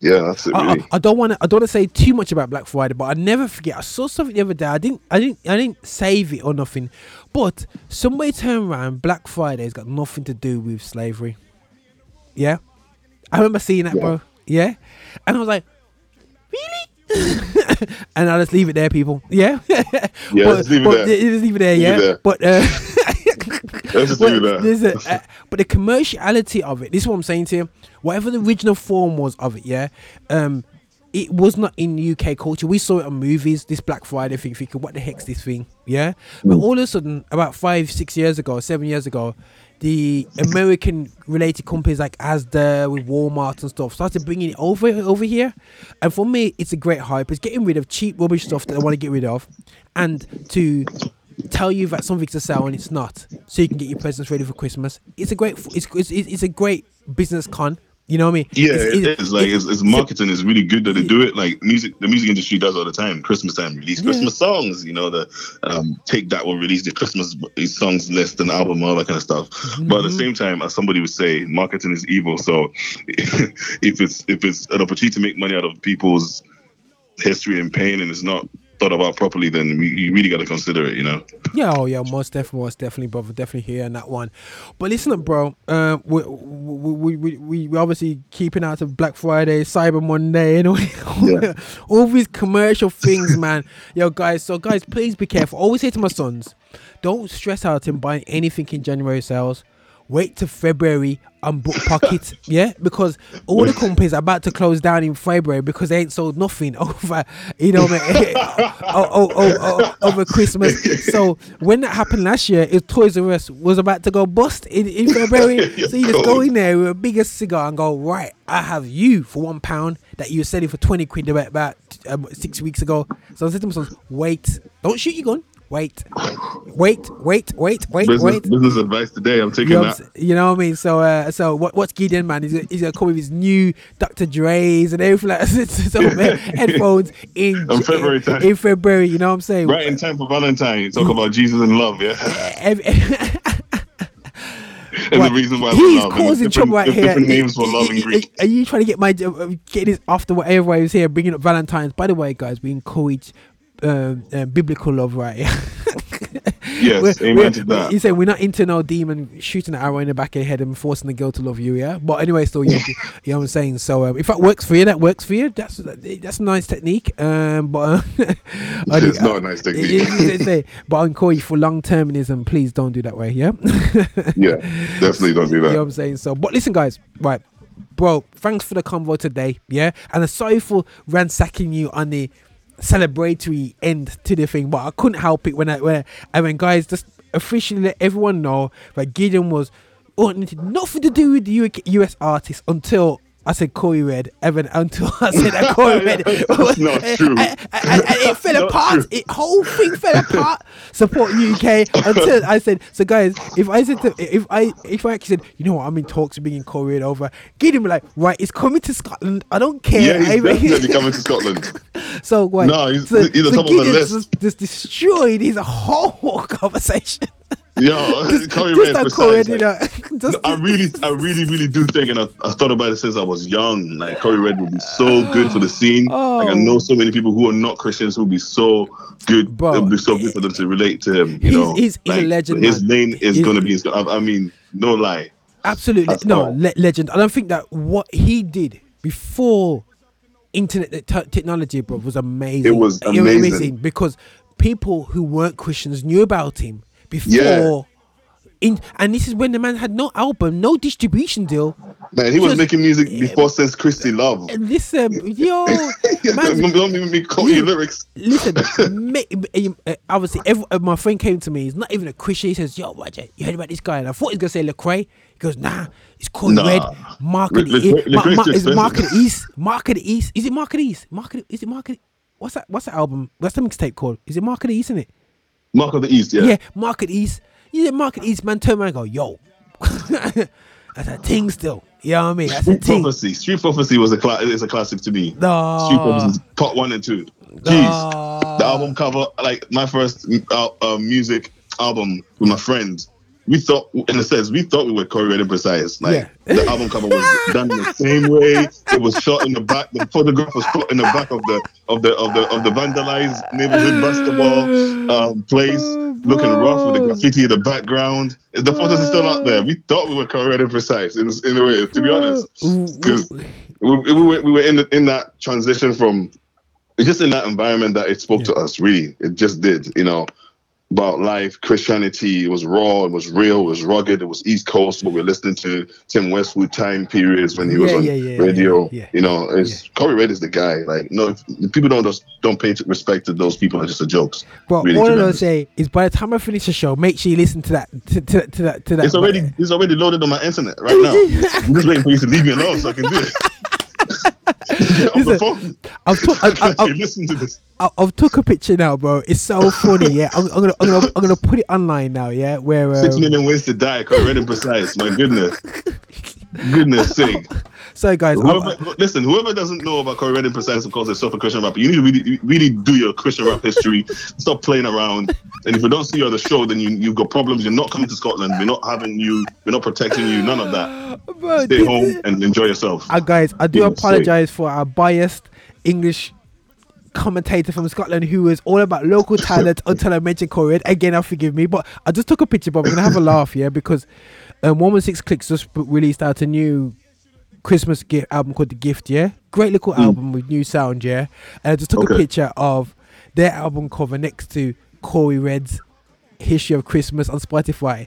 yeah, that's it. I, Really. I, I don't want to. I don't want to say too much about Black Friday, but I never forget. I saw something the other day. I didn't. I didn't. I didn't save it or nothing. But somebody turned around. Black Friday's got nothing to do with slavery. Yeah, I remember seeing that, bro. Yeah, and I was like, really? and I'll just leave it there, people. Yeah. Yeah, but, just leave it there. Just leave it there. Leave it yeah. there. But. Uh, Let's just but, it there. a- uh, but the commerciality of it, this is what I'm saying to you. Whatever the original form was of it, yeah, um, it was not in UK culture. We saw it on movies. This Black Friday thing, thinking, what the heck's this thing? Yeah, but all of a sudden, about five, six years ago, seven years ago, the American related companies like Asda with Walmart and stuff started bringing it over over here, and for me, it's a great hype. It's getting rid of cheap rubbish stuff that I want to get rid of, and to tell you that something's a sale and it's not, so you can get your presents ready for Christmas. It's a great, it's it's, it's a great business con. You know what I mean? Yeah, It's- it it's- is like it's, it's marketing is really good that they do it. Like music, the music industry does all the time. Christmas time, release Yeah. Christmas songs. You know, the um, take that will release the Christmas songs list and album, all that kind of stuff. But at the Mhm. same time, as somebody would say, marketing is evil. So if it's if it's an opportunity to make money out of people's history and pain, and it's not thought about properly, then you really got to consider it. You know. Yeah, oh yeah, most definitely, most definitely, brother, definitely hearing that one. But listen up, bro. Uh, we we we we we obviously keeping out of Black Friday, Cyber Monday, anyway. All these commercial things, man. Yo, guys. So, guys, please be careful. Always say to my sons, don't stress out in buying anything in January sales. Wait to February and book pockets, yeah, because all the companies are about to close down in February because they ain't sold nothing over, you know, oh, oh, oh, over Christmas. So when that happened last year, it Toys R Us was about to go bust in, in February. so you just go in there with a bigger cigar and go, right, I have you for one pound that you were selling for twenty quid about, about um, six weeks ago. So I said to myself, wait, don't shoot your gun. Wait, wait, wait, wait, wait, business, wait. business advice today. I'm taking You know, that. You know what I mean? So, uh, so what? What's Gideon, man? He's he's gonna come with his new Dr. Dre's and everything like that. so, man, headphones in On February time. in February. You know what I'm saying? Right in time for Valentine. Talk about Jesus and love, yeah. Ev- and What? the reason why He's love. causing trouble right here. Different names for love in Greek. Are you trying to get my uh, get this after whatever I was here bringing up Valentine's? By the way, guys, we encourage um, uh, biblical love, right? Yes, amen to that. You say we're not into no demon shooting an arrow in the back of your head and forcing the girl to love you, yeah. But anyway, still, yeah, you know what I'm saying. So um, if that works for you, that works for you. That's that's a nice technique. Um, but uh, It's not a nice technique. it it it but I encourage you for long termism. Please don't do that way, yeah. Yeah, definitely don't do that. You know what. I'm saying? So, but listen, guys, right, bro, thanks for the convo today, yeah? And I'm sorry for ransacking you on the celebratory end to the thing, but I couldn't help it when I, when I, I mean, guys, just officially let everyone know that Gideon was wanted nothing to do with the US artist until. I said Corey Red, Evan, until I said that Corey Red. That's not true. It fell apart. true. It whole thing fell apart. Support UK until I said. So guys, if I said to, if I if I actually said, you know what, I'm in talks of bringing Corey Red over, get him like right, it's coming to Scotland. I don't care. Yeah, he's definitely coming to Scotland. so wait, No, he's- so, he's so on top of the list. Just, just destroyed his whole conversation. Yo, just Red on for Corey, size, like- just, I really, I really, really do think, and I, I thought about it since I was young. Like Corey Red would be so good for the scene. Like I oh. know so many people who are not Christians who would be so good. It would be so good for them to relate to him. You He's- know, he's- he's a legend, His man. name is He's- gonna be. I, mean, no lie. Absolutely, That's no le- legend. And I think that what he did before internet uh, te- technology, bro, was amazing. It was amazing. because people who weren't Christians knew about him before Yeah. in, and this is when the man had no album, no distribution deal. Man, he was Just- making music before since Christy Love. And Listen, yo, man, Don't even be your lyrics. Listen, ma- uh, obviously, every, uh, my friend came to me. He's not even a Christian. He says, "Yo, Roger, you heard about this guy?" And I thought he's gonna say Lecrae. He goes, "Nah, it's called Nah. Red Market. Le- Le- East. Ma- Ma- too It's Mark of the expensive. East. Mark of the East. Is it Market East? Market? is it Market? What's that? What's that album? What's the mixtape called? Is it Market East? Isn't it? Mark of the East, yeah. Yeah, Mark of the East. Yeah, Mark of the East. Man, turn around and go, "Yo." That's a thing still. You know what I mean? That's a Street. Prophecy. Street Prophecy was a cla- is a classic to me. No. Street Prophecy is part one and two. Jeez, the album cover, like my first uh, uh, music album with my friends. We thought, in a sense, we thought we were and Precise. Like the album cover was done the same way. It was shot in the back. The photograph was shot in the back of the of the of the of the vandalized neighborhood basketball um, place, looking rough with the graffiti in the background. The photos are still out there. We thought we were and Precise in, in a way, to be honest, because we, we, were, we were in the, in that transition from it's just in that environment that it spoke to us really it just did you know about life christianity it was raw it was real it was rugged it was east coast what we're listening to tim westwood time periods when he was Yeah, on yeah, yeah, radio you know it's corey red is the guy like no if people don't just don't pay respect to those people are just the jokes But really, all to I'm gonna say is, by the time I finish the show, make sure you listen to that. To, to, to that. To that. it's already it's already loaded on my internet right now i'm just waiting for you to leave me alone so i can do it on the phone I've, took, I, I, Okay, listen to this I, I've took a picture now, bro. It's so funny. Yeah, I'm, I'm gonna, I'm gonna, I'm gonna put it online now. Yeah, where Six um, million ways to die, Corey Red and Precise. My goodness. Goodness sake. So, guys, Whoever, listen, whoever doesn't know about Corey Red and Precise and calls himself a Christian rapper, you need to really, really do your Christian rap history. Stop playing around. And if we don't see you on the show, then you, you've got problems. You're not coming to Scotland. We're not having you. We're not protecting you. None of that. Bro, Stay home and enjoy yourself. Uh, guys, I do Goodness sake. apologize for our biased English commentator from Scotland who was all about local talent until I mentioned Corey. Again, I'll forgive me, but I just took a picture, but we're gonna have a laugh, yeah, because um, One One Six Clique's just released out a new Christmas gift album called The Gift, yeah, great little album with new sound, yeah, and I just took a picture of their album cover next to Corey Red's History of Christmas on Spotify.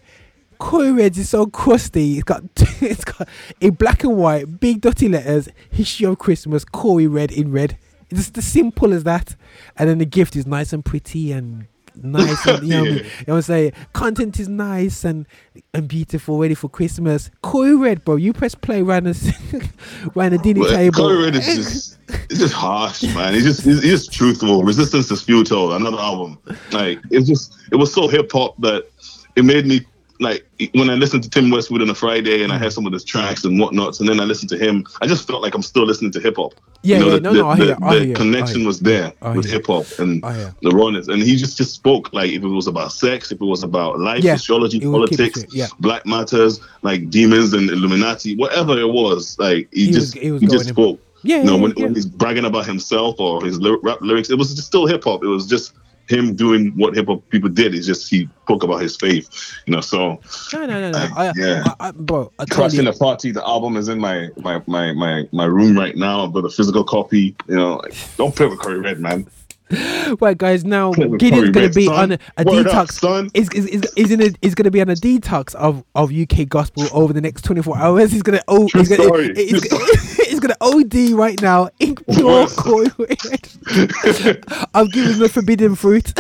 Corey Reds is so crusty. It's got it's got in black and white, big dirty letters, history of Christmas, Corey Red in red. It's just as simple as that. And then the gift is nice and pretty and nice and you know what I mean? You know what I'm saying? Content is nice and and beautiful, ready for Christmas. Corey Red, bro, you press play around the around the dinner Well, table. Corey Red is just, it's just harsh, man. It's just, it's, just truthful. Resistance is futile. Another album. Like, it's just, it was so hip hop that it made me like when I listened to Tim Westwood on a Friday and I heard some of his tracks and whatnots, and then I listened to him, I just felt like I'm still listening to hip hop. Yeah, you know, yeah, the, no, no, I the, hear, the connection was there with hip hop and the rawness, and he just just spoke like if it was about sex, if it was about life, Yeah, sociology, politics, yeah. Black Matters, like demons and Illuminati, whatever it was, like he, He was- just he was he just spoke. Yeah, you know, yeah, when, when he's bragging about himself or his rap lyrics, it was just still hip hop. It was just him doing what hip hop people did. It's just he spoke about his faith, you know. So No, no, no, no. Uh, I, yeah. I, I, bro, I told Crashing you. the Party, the album is in my my my my my room right now. I've got a physical copy. You know, don't play with Corey Red, man. Right, guys. Now Gideon's gonna be son. on a, Word detox. up. Is is is is, in a, is gonna be on a detox of, of UK gospel over the next twenty four hours. He's gonna oh he's gonna, he's, gonna, OD right now in pure I'm giving him the forbidden fruit.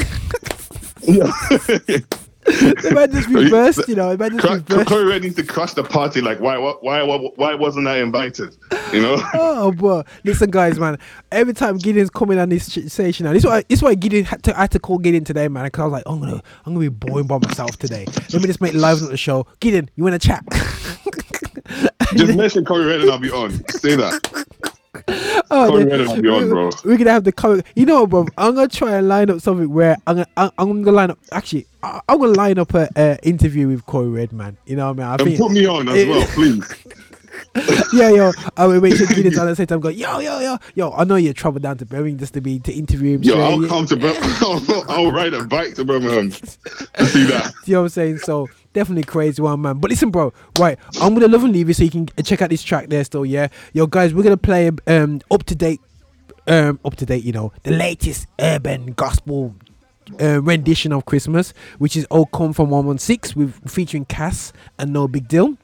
the man just reversed, you know. The man just Cra- reversed. Corey Red needs to crush the party. Like, why, why, why, why, wasn't I invited? You know. Oh, bro. Listen, guys, man. Every time Gideon's coming on this station now, this is why this is why Gideon had to I had to call Gideon today, man. Because I was like, I'm gonna I'm gonna be boring by myself today. Let me just make lives on the show. Gideon, you wanna chat? Just mention Corey Red and I'll be on. Say that. Oh, then Red and I'll be on. We're gonna have the cover. You know, bro. I'm gonna try and line up something where I'm gonna I'm, I'm gonna line up. Actually, I, I'm gonna line up an interview with Corey Red, man. You know what I mean? I And think put me on as well, please. yeah, yo, I will make sure Gideon's on the same time. Go, yo, yo, yo, yo. I know you're traveled down to Birmingham just to be to interview him. Yo, I'll yeah. come to Birmingham. I'll, I'll ride a bike to Birmingham to see that. You know what I'm saying? So definitely crazy one, man. But listen, bro. Right, I'm gonna love and leave you so you can check out this track there. Still, yeah. Yo, guys, we're gonna play um up to date, um up to date. You know, the latest urban gospel uh, rendition of Christmas, which is "Oh Come" from One One Six, with featuring Cass and nobigdyl.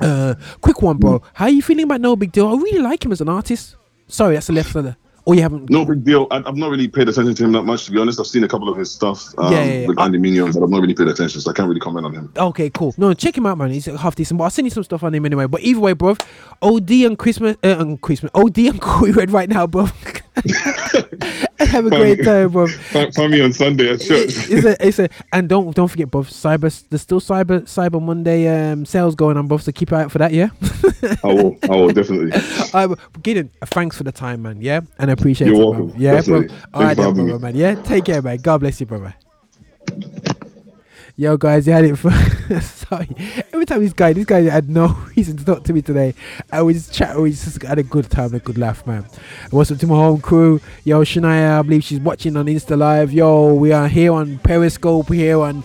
Uh, quick one, bro. How are you feeling about nobigdyl? I really like him as an artist. Sorry, that's a left fielder. Or you haven't? nobigdyl. I, I've not really paid attention to him that much, to be honest. I've seen a couple of his stuff um, Yeah, yeah, yeah. with Andy Mineo, but I've not really paid attention, so I can't really comment on him. Okay, cool. No, check him out, man. He's half decent. But I'll send you some stuff on him anyway. But either way, bro, OD and Christmas, uh, on Christmas, OD on Corey Red right now, bro. Have a great time, bro. Find, find me on Sunday at church. It's a, it's a, and don't don't forget, bro. Cyber, there's still Cyber Cyber Monday um sales going on, bro. So keep out for that, yeah. I will. I will definitely. um, Gideon, thanks for the time, man. Yeah, and I appreciate You're it, welcome. bro. Yeah, bro. Definitely. All right, Thanks for then, brother, man. Yeah, take care, man. God bless you, brother. Yo, guys, you had it for. Sorry, every time this guy, this guy had no reason to talk to me today. I was just chat, we just had a good time, a good laugh, man. And what's up to my home crew? Yo, Shania, I believe she's watching on Insta Live. Yo, we are here on Periscope, here on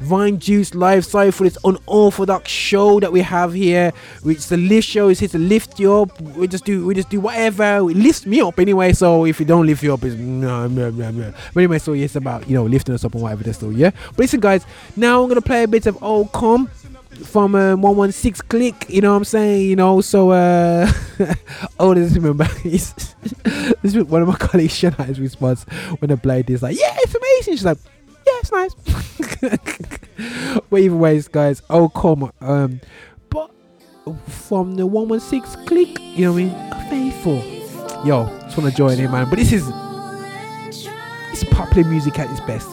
Vine Juice Live Side for this unorthodox show that we have here. Which the lift show is here to lift you up. We just do we just do whatever. It lifts me up anyway. So if you don't lift you up, it's nah, nah, nah, nah. But anyway, so it's about you know lifting us up and whatever so yeah. But listen guys, now I'm gonna play a bit of Old Com from um, 116 Clique you know what i'm saying you know so uh oh this remember this is one of my colleagues Shania's response when I played this like yeah it's amazing she's like yeah it's nice. But either ways guys oh come um but from the 116 Clique you know what i mean? Faithful. Yo just want to join in man. But this is it's popular music at its best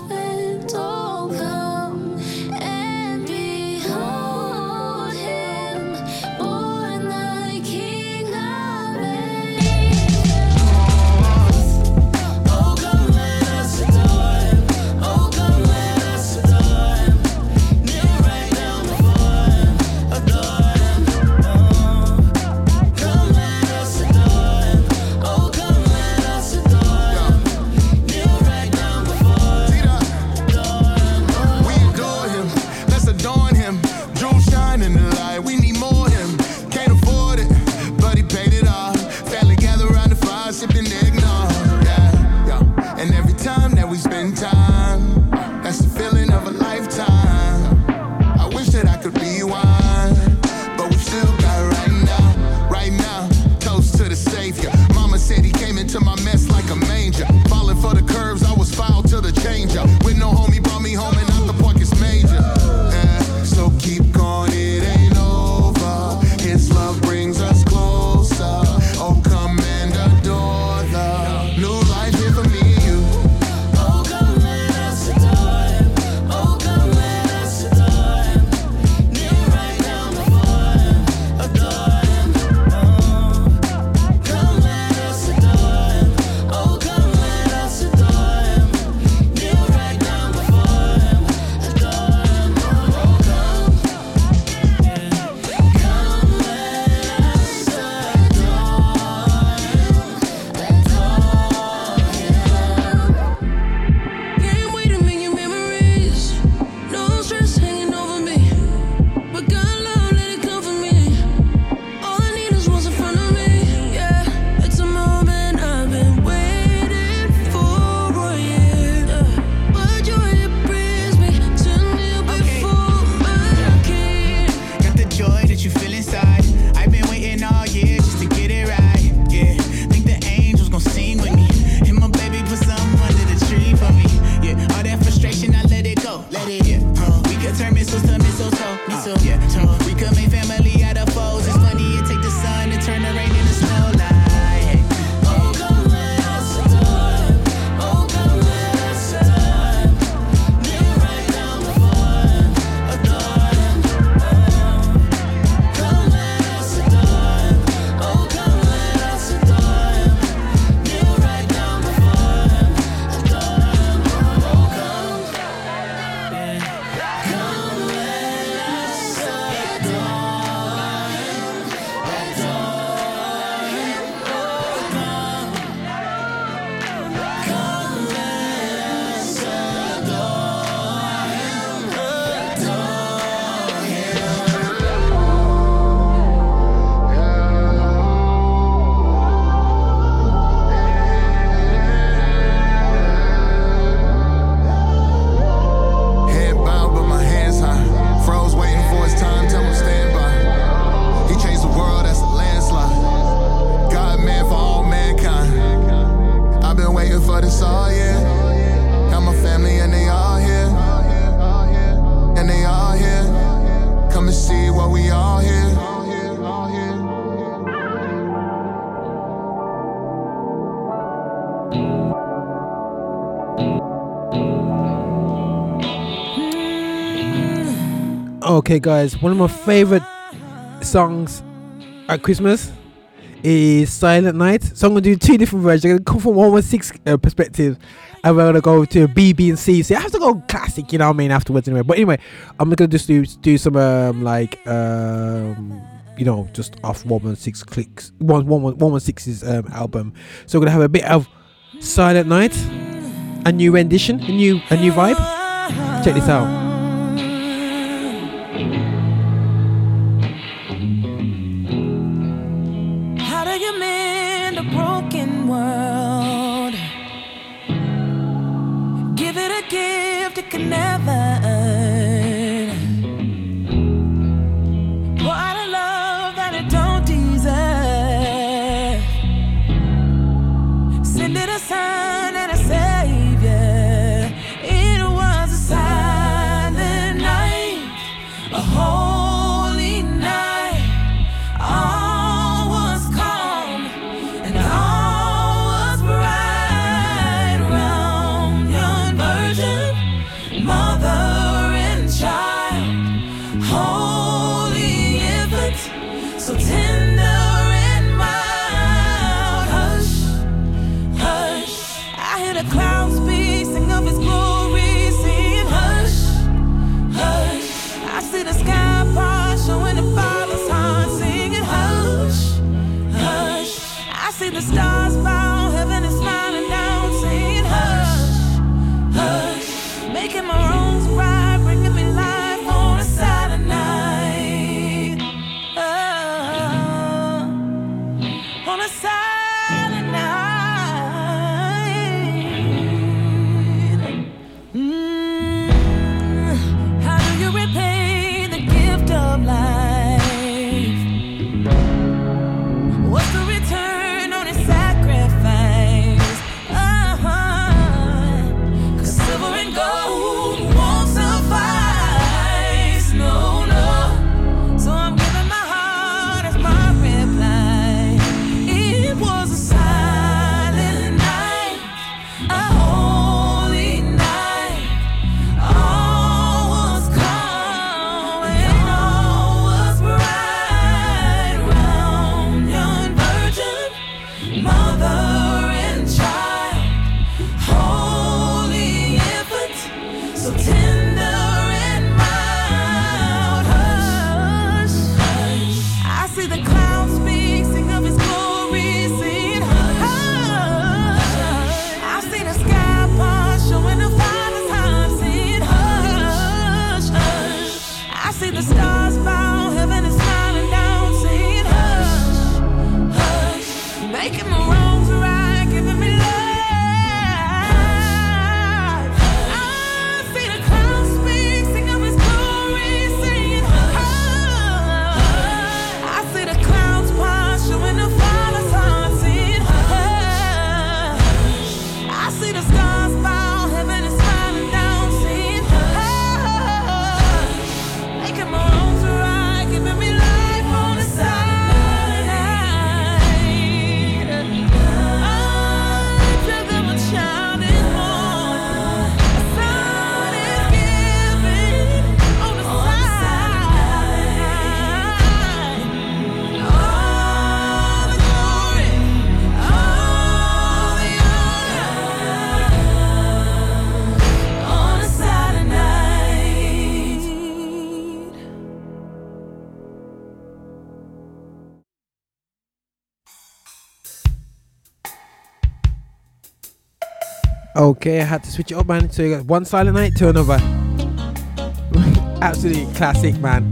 Okay, guys, one of my favorite songs at Christmas is Silent Night. So I'm gonna do two different versions. I'm gonna come from 116 uh, perspective, and we're gonna go to B, B, and C. So I have to go classic, you know what I mean? Afterwards, anyway. But anyway, I'm gonna just do do some um, like um, you know just off 116 Clique's, 116's um, album. So we're gonna have a bit of Silent Night, a new rendition, a new a new vibe. Check this out. Okay, I had to switch it up, man. So you got one silent night to another. Absolutely classic, man.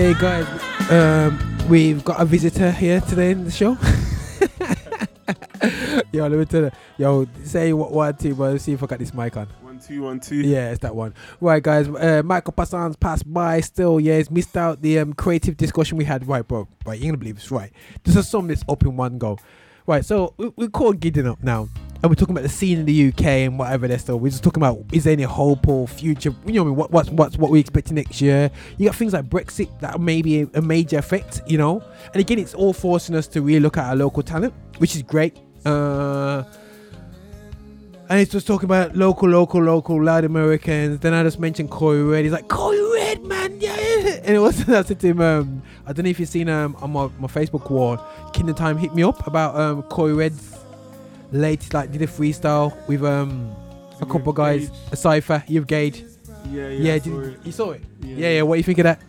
Okay, guys, um, we've got a visitor here today in the show. yo, let me tell you. Yo, say what one two, but let's see if I got this mic on. One two one two. Yeah, it's that one. Right, guys. Uh, Michael Passans passed by. Still, yeah, he's missed out the um, creative discussion we had. Right, bro. Right, you're gonna believe this. Right, this is sum this up in one go. Right, so we, we called Gideon up now, and we're talking about the scene in the UK and whatever. There's still. We're just talking about is there any hope or future? You know, what what's what's what we expecting next year? You got things like Brexit that may be a, a major effect. You know, and again, it's all forcing us to really look at our local talent, which is great. Uh, and it's just talking about local, local, local, loud Americans. Then I just mentioned Corey Red. He's like, Corey Red, man, yeah. And it was I said to him, um, I don't know if you've seen um on my, my Facebook wall, Kingdom Time hit me up about um Corey Red's latest like did a freestyle with um a couple guys, a cipher, you've Gage. Yeah, yeah, yeah. Saw. You saw it? Yeah. Yeah. yeah, What do you think of that?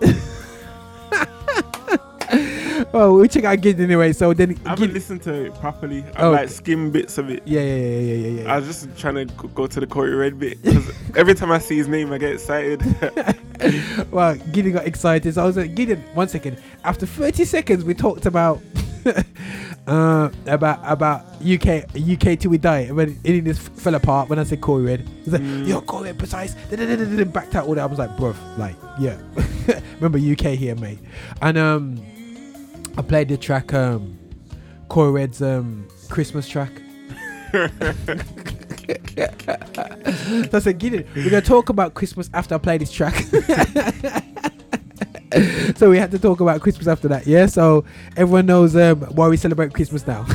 well, we'll check out Gideon anyway. So then, I haven't listened to it properly. I Oh. like skim bits of it. Yeah, yeah, yeah, yeah, yeah, yeah. I was just trying to go to the Corey Red bit because every time I see his name, I get excited. well, Gideon got excited. So I was like, Gideon, one second. After 30 seconds, we talked about uh, about about UK UK till we die. And when it just fell apart when I said Corey Red, he's like, "Yo, Corey Red, Precise." da-da-da-da-da, Backed out all that. I was like, "Bruv, like, yeah." Remember UK here, mate. And um, I played the track um, Corey Red's um Christmas track. so I said, Gideon, we're gonna talk about Christmas after I play this track. so we had to talk about Christmas after that, yeah. So everyone knows um, why we celebrate Christmas now.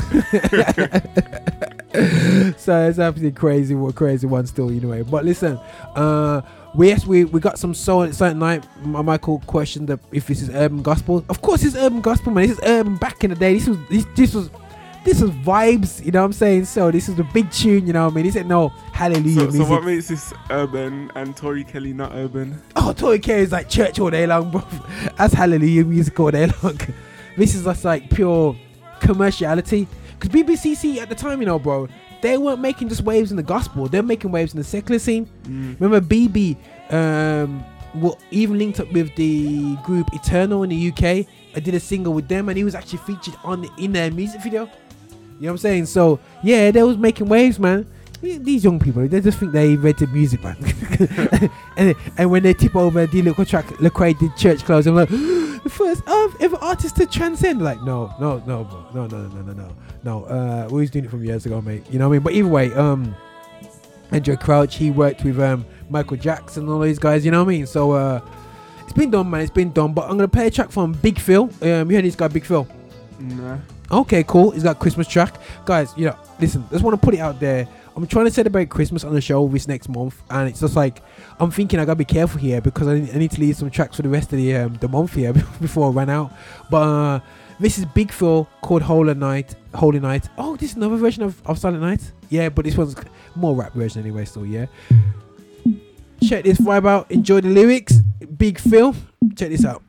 so it's absolutely crazy, what crazy one still, know. But listen, uh, we yes, we we got some soul at certain night. Michael questioned the, if this is urban gospel. Of course, it's urban gospel, man. This is urban back in the day. This was this, this was. This is vibes, you know what I'm saying? So this is the big tune, you know what I mean? He said no, hallelujah so, so what makes this urban and Tori Kelly not urban? Oh, Tori Kelly is like church all day long, bro. That's hallelujah music all day long. this is just like pure commerciality. Because BeBe CeCe at the time, you know, bro, they weren't making just waves in the gospel. They're making waves in the secular scene. Mm. Remember BeBe, um, well, even linked up with the group Eternal in the UK. I did a single with them, and he was actually featured on in their music video. You know what I'm saying? So yeah, they was making waves, man. These young people, they just think they invented music, man. and, and when they tip over the little track, Lecrae did church clothes. I'm like, the first ever artist to transcend. Like, no, no, no, no, no, no, no, no, no. Uh, we was doing it from years ago, mate. You know what I mean? But either way, um, Andraé Crouch, he worked with um Michael Jackson, and all these guys. You know what I mean? So uh, it's been done, man. It's been done. But I'm gonna play a track from Big Fil. Um, you heard this guy, Big Fil? Nah. Okay, cool. He's got Christmas track, guys. You know, listen. Just want to put it out there. I'm trying to celebrate Christmas on the show this next month, and it's just like I'm thinking I gotta be careful here because I need, I need to leave some tracks for the rest of the um, the month here before I run out. But uh, this is Big Fil called Holy Night. Holy Night. Oh, this is another version of, of Silent Night. Yeah, but this one's more rap version anyway. Still, yeah. Check this vibe out. Enjoy the lyrics. Big Fil. Check this out.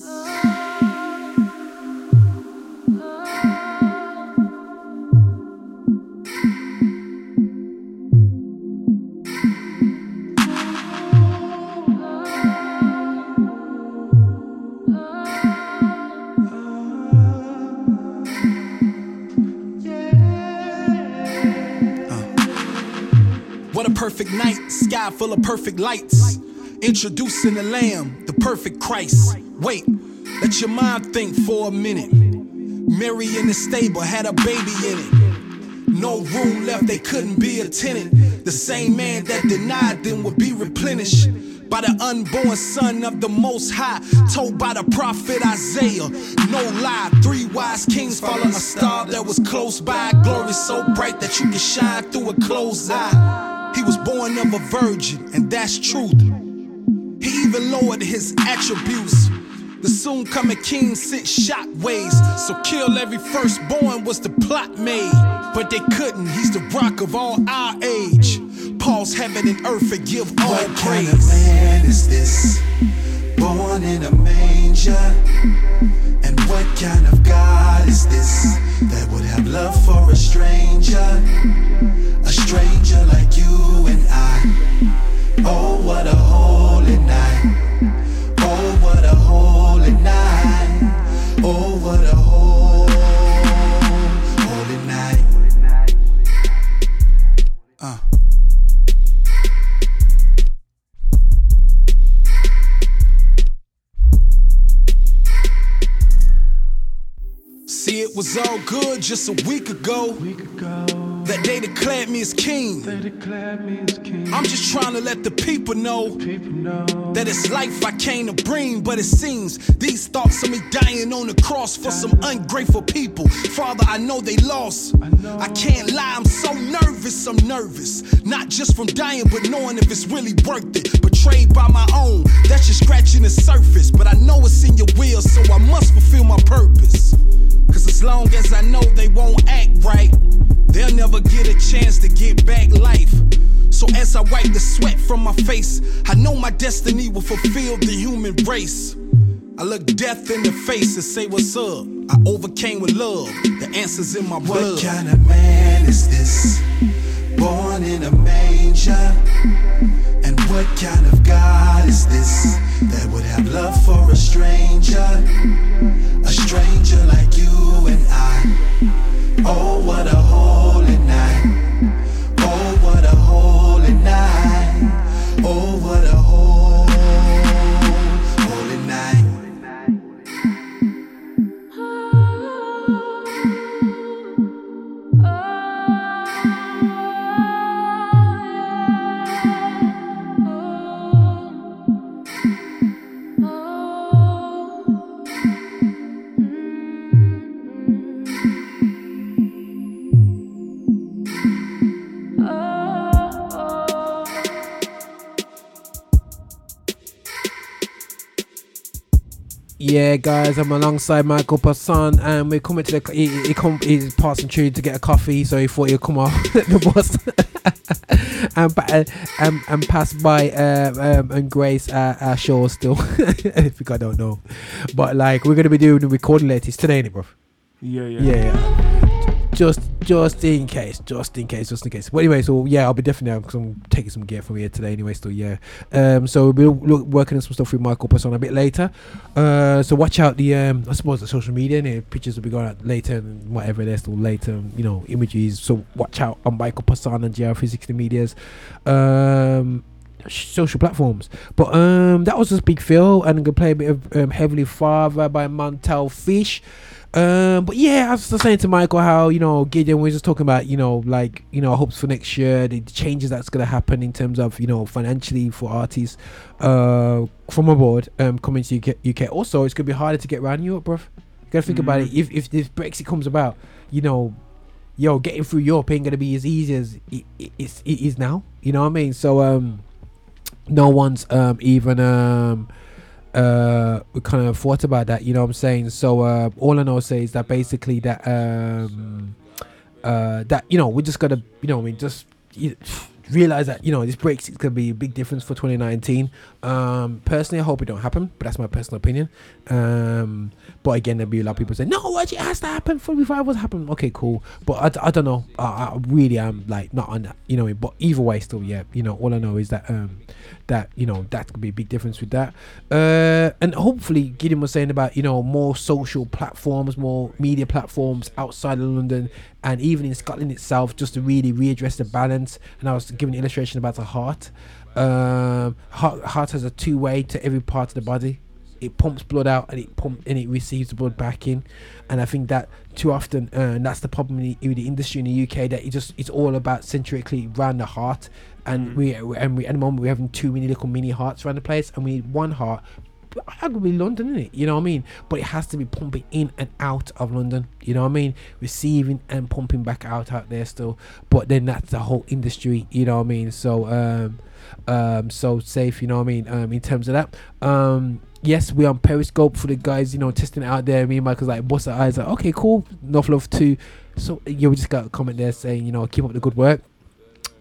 Uh. perfect night, sky full of perfect lights. Introducing the Lamb, the perfect Christ. Wait, let your mind think for a minute. Mary in the stable had a baby in it. No room left, they couldn't be a tenant. The same man that denied them would be replenished by the unborn son of the Most High, told by the prophet Isaiah. No lie, three wise kings follow a star that was close by. Glory so bright that you can shine through a closed eye. He was born of a virgin, and that's truth. He even lowered his attributes. The soon coming king sent shockwaves. So kill every firstborn was the plot made. But they couldn't, he's the rock of all our age. Pause heaven and earth and give all What kind praise. of man is this? Born in a manger. And what kind of God is this that would have love for a stranger? A stranger like you and I. Oh, what a holy night. Oh, it was all good just a week ago. That they declared me as king. I'm just trying to let the people know, that it's life I came to bring. But it seems these thoughts of me dying on the cross for some ungrateful people. Father, I know they lost. I can't lie, I'm so nervous, I'm nervous. Not just from dying, but knowing if it's really worth it. Betrayed by my own, that's just scratching the surface. But I know it's in your will, so I must fulfill my purpose. As long as I know they won't act right, they'll never get a chance to get back life. So as I wipe the sweat from my face, I know my destiny will fulfill the human race. I look death in the face and say, What's up? I overcame with love. The answer's in my blood. What kind of man is this? Born in a manger. And what kind of God is this that would have love for a stranger? A stranger like you and I. Oh, what a holy night. Yeah, guys, I'm alongside Michael Passon, and we're coming to the. He, he come, he's passing through to get a coffee, so he thought he'd come off the bus and, pa- and and pass by um, um, and grace our, our show still. I think I don't know, but like we're gonna be doing the recording latest today, innit, bro? Yeah, yeah. yeah, yeah. Just, just in case, just in case, just in case. But anyway, so yeah, I'll be definitely because I'm taking some gear from here today anyway. Still, yeah. Um, so we'll be look, working on some stuff with Michael Passon a bit later. Uh, so watch out the um, I suppose the social media and the pictures will be going out later and whatever they're still later. You know, images. So watch out on Michael Passon and GL360 Media's um social platforms. But um, that was just Big Fil, and I'm gonna play a bit of um, Heavenly Father by Montell Fish. Um, but yeah, I was just saying to Michael how you know Gideon we was just talking about you know like you know hopes for next year, the changes that's gonna happen in terms of you know financially for artists uh from abroad um coming to UK. UK. Also, it's gonna be harder to get around Europe, bruv. You gotta think about it. If if this Brexit comes about, you know, yo, getting through Europe ain't gonna be as easy as it, it, it is now. You know what I mean? So um, no one's um even um uh we kind of thought about that. You know what I'm saying? So uh, all I know say is that basically that um uh that you know we're just gotta you know I mean just. You, realize that you know this Brexit's gonna be a big difference for 2019 um personally i hope it don't happen but that's my personal opinion um but again there'll be a lot of people saying no it has to happen for revivals happen okay cool but i, I don't know I, I really am like not on that you know but either way still yeah you know all i know is that um that you know that could be a big difference with that. Uh and hopefully gideon was saying about you know more social platforms more media platforms outside of london and even in scotland itself just to really readdress the balance. And i was giving an illustration about the heart. Um heart, heart has a two-way to every part of the body. It pumps blood out and it pump and it receives the blood back in. And i think that too often uh, and that's the problem in the, with the industry in the uk that it just it's all about centrically around the heart and we and we at the moment we're having too many little mini hearts around the place and we need one heart arguably London, isn't it? You know what I mean? But it has to be pumping in and out of London. You know what I mean? Receiving and pumping back out out there still. But then that's the whole industry. You know what I mean? So um, um, so safe. You know what I mean? Um, in terms of that, um. Yes, we're on Periscope for the guys, you know, testing it out there. Me and Michael's like, bust our eyes, like, okay, cool, enough love too. So, you yeah, we just got a comment there saying, you know, keep up the good work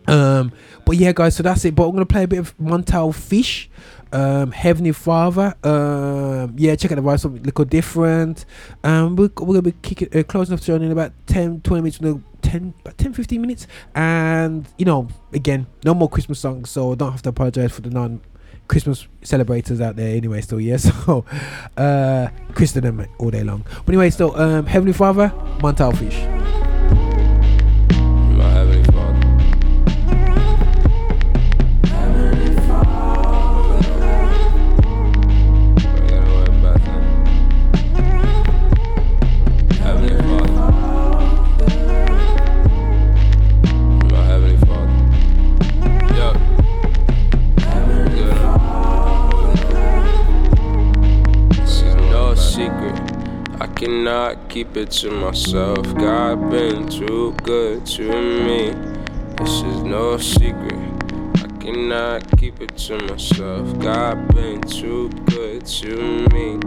Um, but yeah, guys, so that's it. But I'm gonna play a bit of Montell Fish, um, Heavenly Father. Um, yeah, check out the vibe, something a little different. Um, we're, we're gonna be kicking, uh, closing off the show in about 10, 20 minutes, no, 10, about 10, 15 minutes. And you know, again, no more Christmas songs, so don't have to apologize for the non. Christmas celebrators out there anyway still yeah so uh Chris them all day long but anyway still um Heavenly Father Montell Fish cannot keep it to myself. God been too good to me. This is no secret. I cannot keep it to myself. God been too good to me.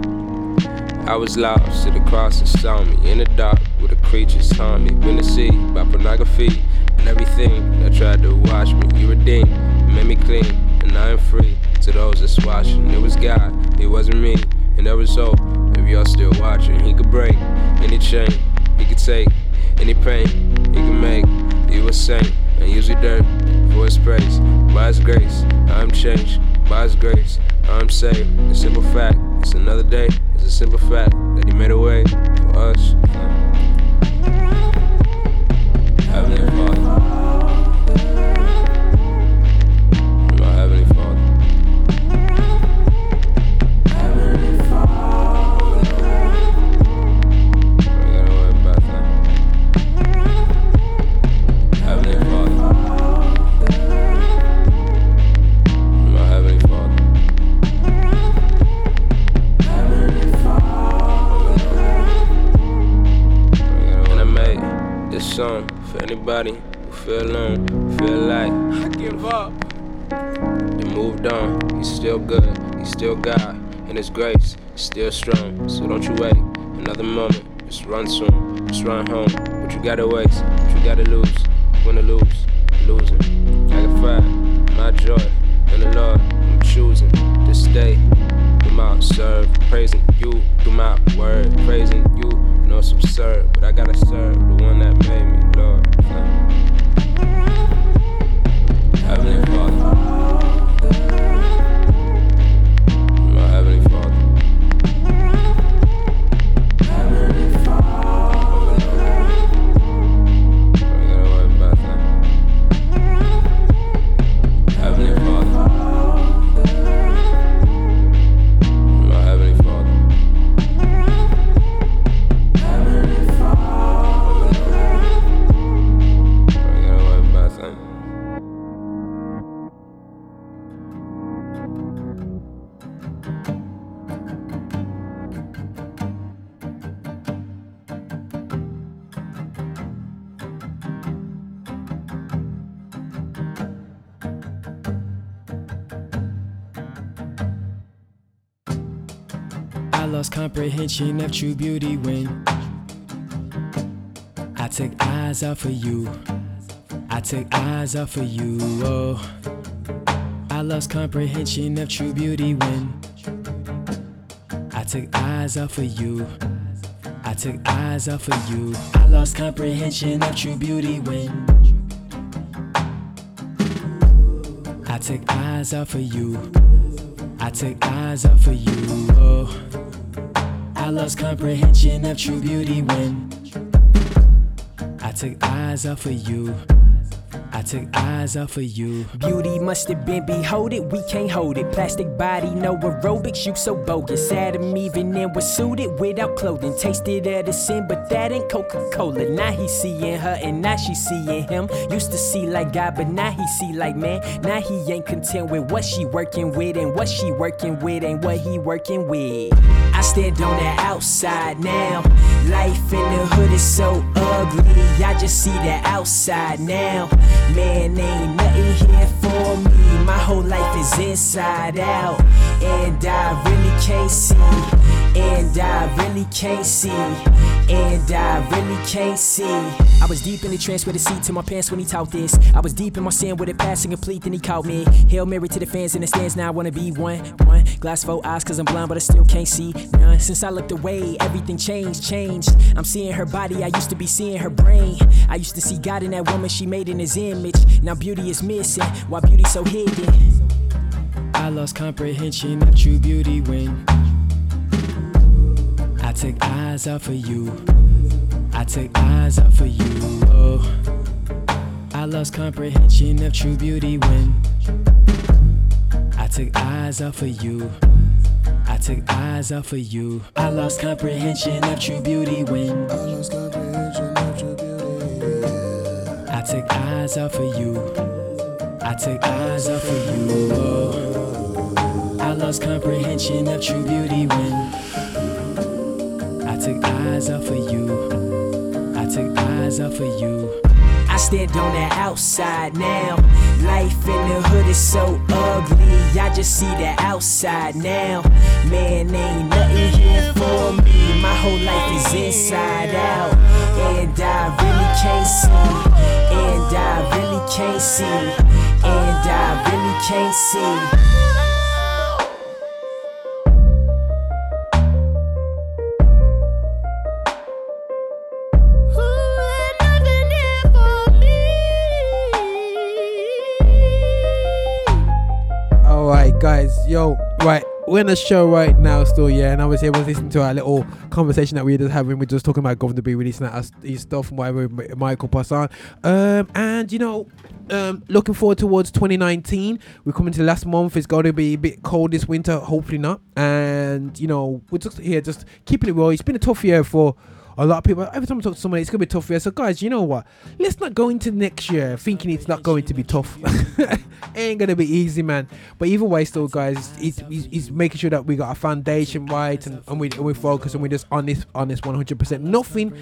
I was lost at the cross and saw me in the dark with the creatures haunt me. Been deceived by pornography and everything that tried to wash me. You redeemed, made me clean, and I am free. To those that's watching, it was God, it wasn't me, and was hope. If y'all still watching, He could break any chain, He could take any pain, He could make you a saint and use your dirt for His praise. By His grace, I'm changed. By His grace, I'm saved. A simple fact, it's another day. It's a simple fact that He made a way for us. Song for anybody who feel alone, feel like I give up. They moved on, he's still good, he's still God, and his grace is still strong. So don't you wait another moment, just run soon, just run home. What you gotta waste, what you gotta lose, win or lose, losing. I can find my joy in the Lord, I'm choosing to stay through my serve, praising you through my word, praising you. I absurd, but I gotta serve the one that made me, Lord. Heavenly Father. My Heavenly Father. Lost comprehension of true beauty when I took eyes off of you. I took eyes off of you. Oh, I lost comprehension of true beauty when I took eyes off of you. I took eyes off of you. I lost comprehension of true beauty when I took eyes off of you. I took eyes off of you. Oh, I lost comprehension of true beauty when I took eyes off of you. I took eyes off of you. Beauty must have been beholded, we can't hold it. Plastic body, no aerobics, you so bogus. Adam even in was suited without clothing. Tasted of the sin, but that ain't Coca Cola. Now he seeing her and now she seeing him. Used to see like God, but now he see like man. Now he ain't content with what she working with, and what she working with ain't what he working with. Stand on the outside now. Life in the hood is so ugly. I just see the outside now. Man, ain't nothing here for me. My whole life is inside out. And I really can't see and I really can't see. And I really can't see. I was deep in the trance with a seat to my pants when he taught this. I was deep in my sin with a passing complete, then he caught me. Hail Mary to the fans in the stands, now I wanna be one. One glass full eyes, cause I'm blind, but I still can't see none. Since I looked away, everything changed, changed. I'm seeing her body, I used to be seeing her brain. I used to see God in that woman she made in his image. Now beauty is missing, why beauty so hidden? I lost comprehension of true beauty when I took eyes off of you. I took eyes off of you. Oh, I lost comprehension of true beauty when I took eyes off of you. I took eyes off of you. I lost comprehension of true beauty when I lost comprehension of true beauty. I took eyes off of you. I took eyes off of you. Oh, I lost comprehension of true beauty when took eyes off of you. I took eyes off of you. I stand on the outside now. Life in the hood is so ugly. I just see the outside now. Man, ain't nothing here for me. My whole life is inside out. And I really can't see. And I really can't see. And I really can't see. Yo, right. We're in a show right now, still, yeah. And obviously, everyone's listening to our little conversation that we were just having. We're just talking about Guvna B releasing that his stuff and whatever, Michael Passan. Um, and you know, um, looking forward towards 2019. We're coming to the last month. It's going to be a bit cold this winter. Hopefully not. And you know, we're just here, just keeping it real. It's been a tough year for a lot of people. Every time I talk to somebody, it's gonna be tough year. So, guys, you know what? Let's not go into next year thinking it's not going to be tough. Ain't gonna be easy, man. But either way, still, guys, it's, it's, it's making sure that we got our foundation right and, and we and we focus and we're just on this on this 100. percent Nothing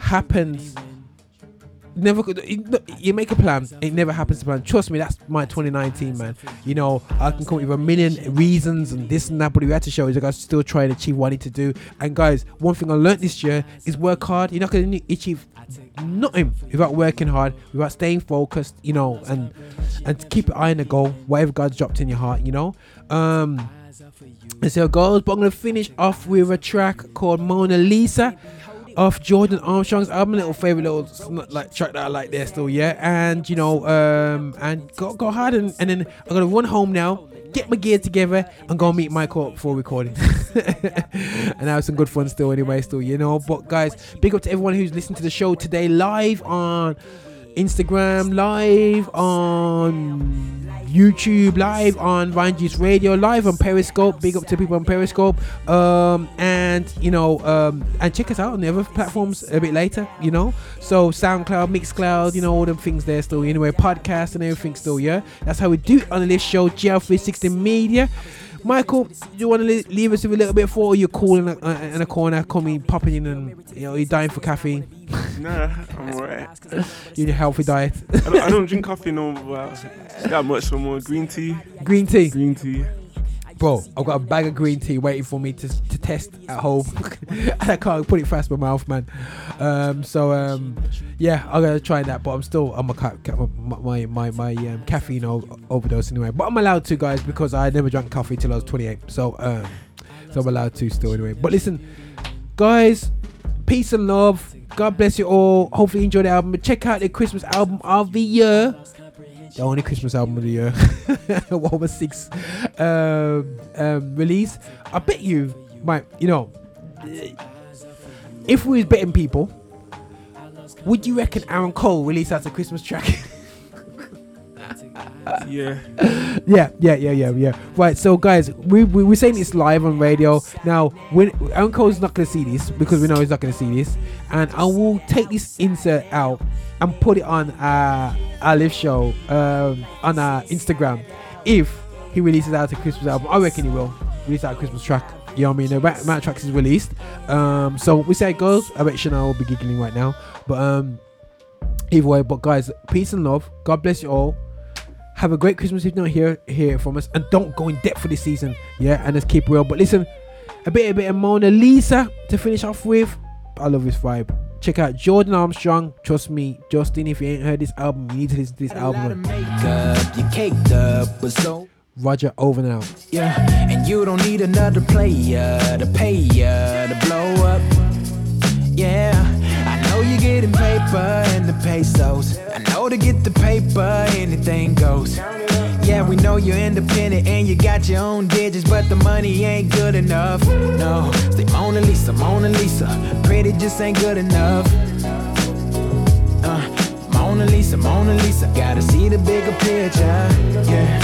happens. Never could you- make a plan, it never happens to plan. Trust me, that's my 2019, man. You know, I can come up with a million reasons and this and that, but we had to show is got to still try and achieve what I need to do. And guys, one thing I learned this year is work hard. You're not gonna achieve nothing without working hard, without staying focused, you know, and and keep your eye on the goal, whatever God's dropped in your heart, you know. Um and so goes, but I'm gonna finish off with a track called Mona Lisa off Jor'dan Armstrong's album, little favorite little like track that I like there still, yeah. And you know, um, and go go hard and, and then I'm gonna run home now, get my gear together, and go meet Michael before recording. and have some good fun still, anyway, still, you know. But guys, big up to everyone who's listening to the show today live on Instagram, live on YouTube, live on Ryan Juice Radio, live on Periscope. Big up to people on Periscope. Um, and you know, um, and check us out on the other platforms a bit later. You know, so SoundCloud, Mixcloud, you know, all them things there still. Anyway, podcast and everything still. Yeah, that's how we do it on this show. GL360 Media. Michael, do you want to leave us with a little bit for you're cool in a, uh, in a corner, coming popping in and you know you're dying for caffeine? Nah, I'm alright. You're in a healthy diet. I, don't, I don't drink coffee no well, that much no more. Green tea. Green tea. Green tea. Bro, I've got a bag of green tea waiting for me to, to test at home. and I can't put it fast my mouth, man. Um, so um, yeah, I'm gonna try that, but I'm still on my ca- my my my um, caffeine o- overdose anyway. But I'm allowed to, guys, because I never drank coffee till I was 28. So um, so I'm allowed to still anyway. But listen, guys, peace and love. God bless you all. Hopefully you enjoy the album. Check out the Christmas album of the year. The only Christmas album of the year. what was six um, um, release? I bet you might, you know, if we was betting people, would you reckon Aaron Cole released as a Christmas track? Yeah. yeah, yeah, yeah, yeah, yeah. Right, so guys, we, we we're saying this live on radio. Now, when Aaron Cole's not gonna see this because we know he's not gonna see this, and I will take this insert out and put it on our our live show um, on our Instagram if he releases out a Christmas album. I reckon he will release out a Christmas track. You know what I mean? The amount of tracks is released. Um, so we say it goes. I bet Chanel will be giggling right now, but um, either way. But guys, peace and love. God bless you all. Have a great Christmas if you don't hear hear from us, and don't go in debt for this season. Yeah, and let's keep real. But listen, A bit, a bit of Mona Lisa to finish off with. I love this vibe. Check out Jor'dan Armstrong. Trust me, Justin. If you ain't heard this album, you need to listen to this album. Makeup, you caked up, but so Roger over now. yeah. And you don't need another player to pay ya to blow up. Yeah, I know you're getting paper and the pesos. I know to get the paper, anything goes. Yeah, we know you're independent and you got your own digits, but the money ain't good enough. No, stay Mona Lisa, Mona Lisa. Pretty just ain't good enough. Uh, Mona Lisa, Mona Lisa. Gotta see the bigger picture. Yeah.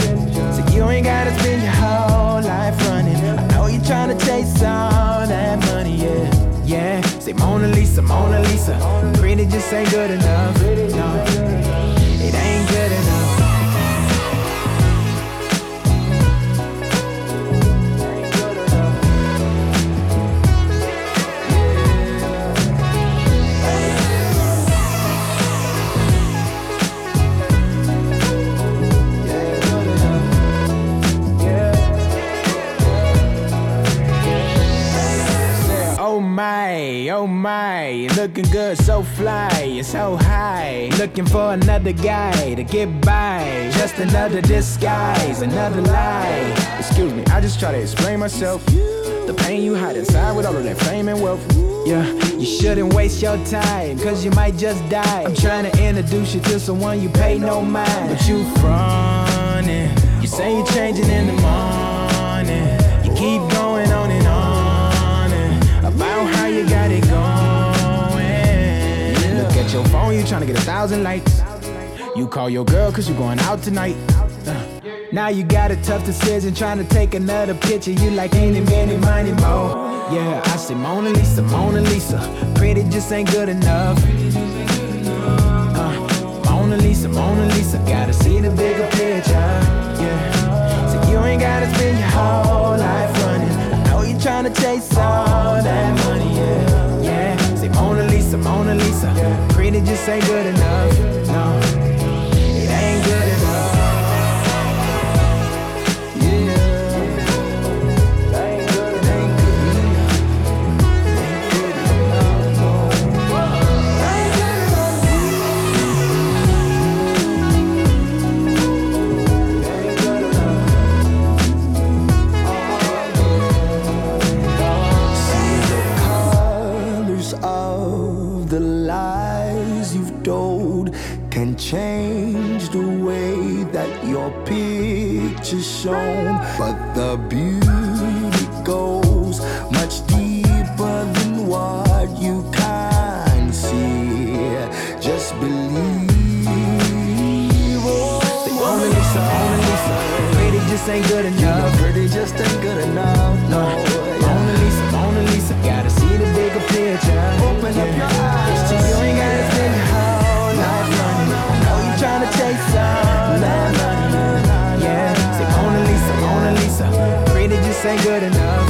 So you ain't gotta spend your whole life running. I know you're trying to chase all that money, yeah. Yeah. Say Mona Lisa, Mona Lisa. Pretty just ain't good enough. No, it ain't good enough. Looking good, so fly, so high. Looking for another guy to get by. Just another disguise, another lie. Excuse me, I just try to explain myself. The pain you hide inside with all of that fame and wealth. Yeah, you shouldn't waste your time, cause you might just die. I'm trying to introduce you to someone you pay no mind. But you frontin', you say you're changing in the morning. You keep going on and on and about how you got it phone, you trying to get a thousand likes. You call your girl cause you going out tonight. Uh, now you got a tough decision trying to take another picture. You like any, many, money, mo. Yeah, I say Mona Lisa, Mona Lisa. Pretty just ain't good enough. Uh, Mona Lisa, Mona Lisa. Gotta see the bigger picture. Yeah. So you ain't gotta spend your whole life running. I know you're trying to chase all that money. Yeah. Mona Lisa. Pretty just ain't good enough. No. Shown. But the beauty goes much deeper than what you can see. Just believe. Say Mona Lisa, Mona Lisa. Pretty just ain't good enough. Pretty just ain't good enough. No. Mona Lisa, Mona Lisa. Gotta see the bigger picture. Open up your eyes. You ain't gotta ain't good enough.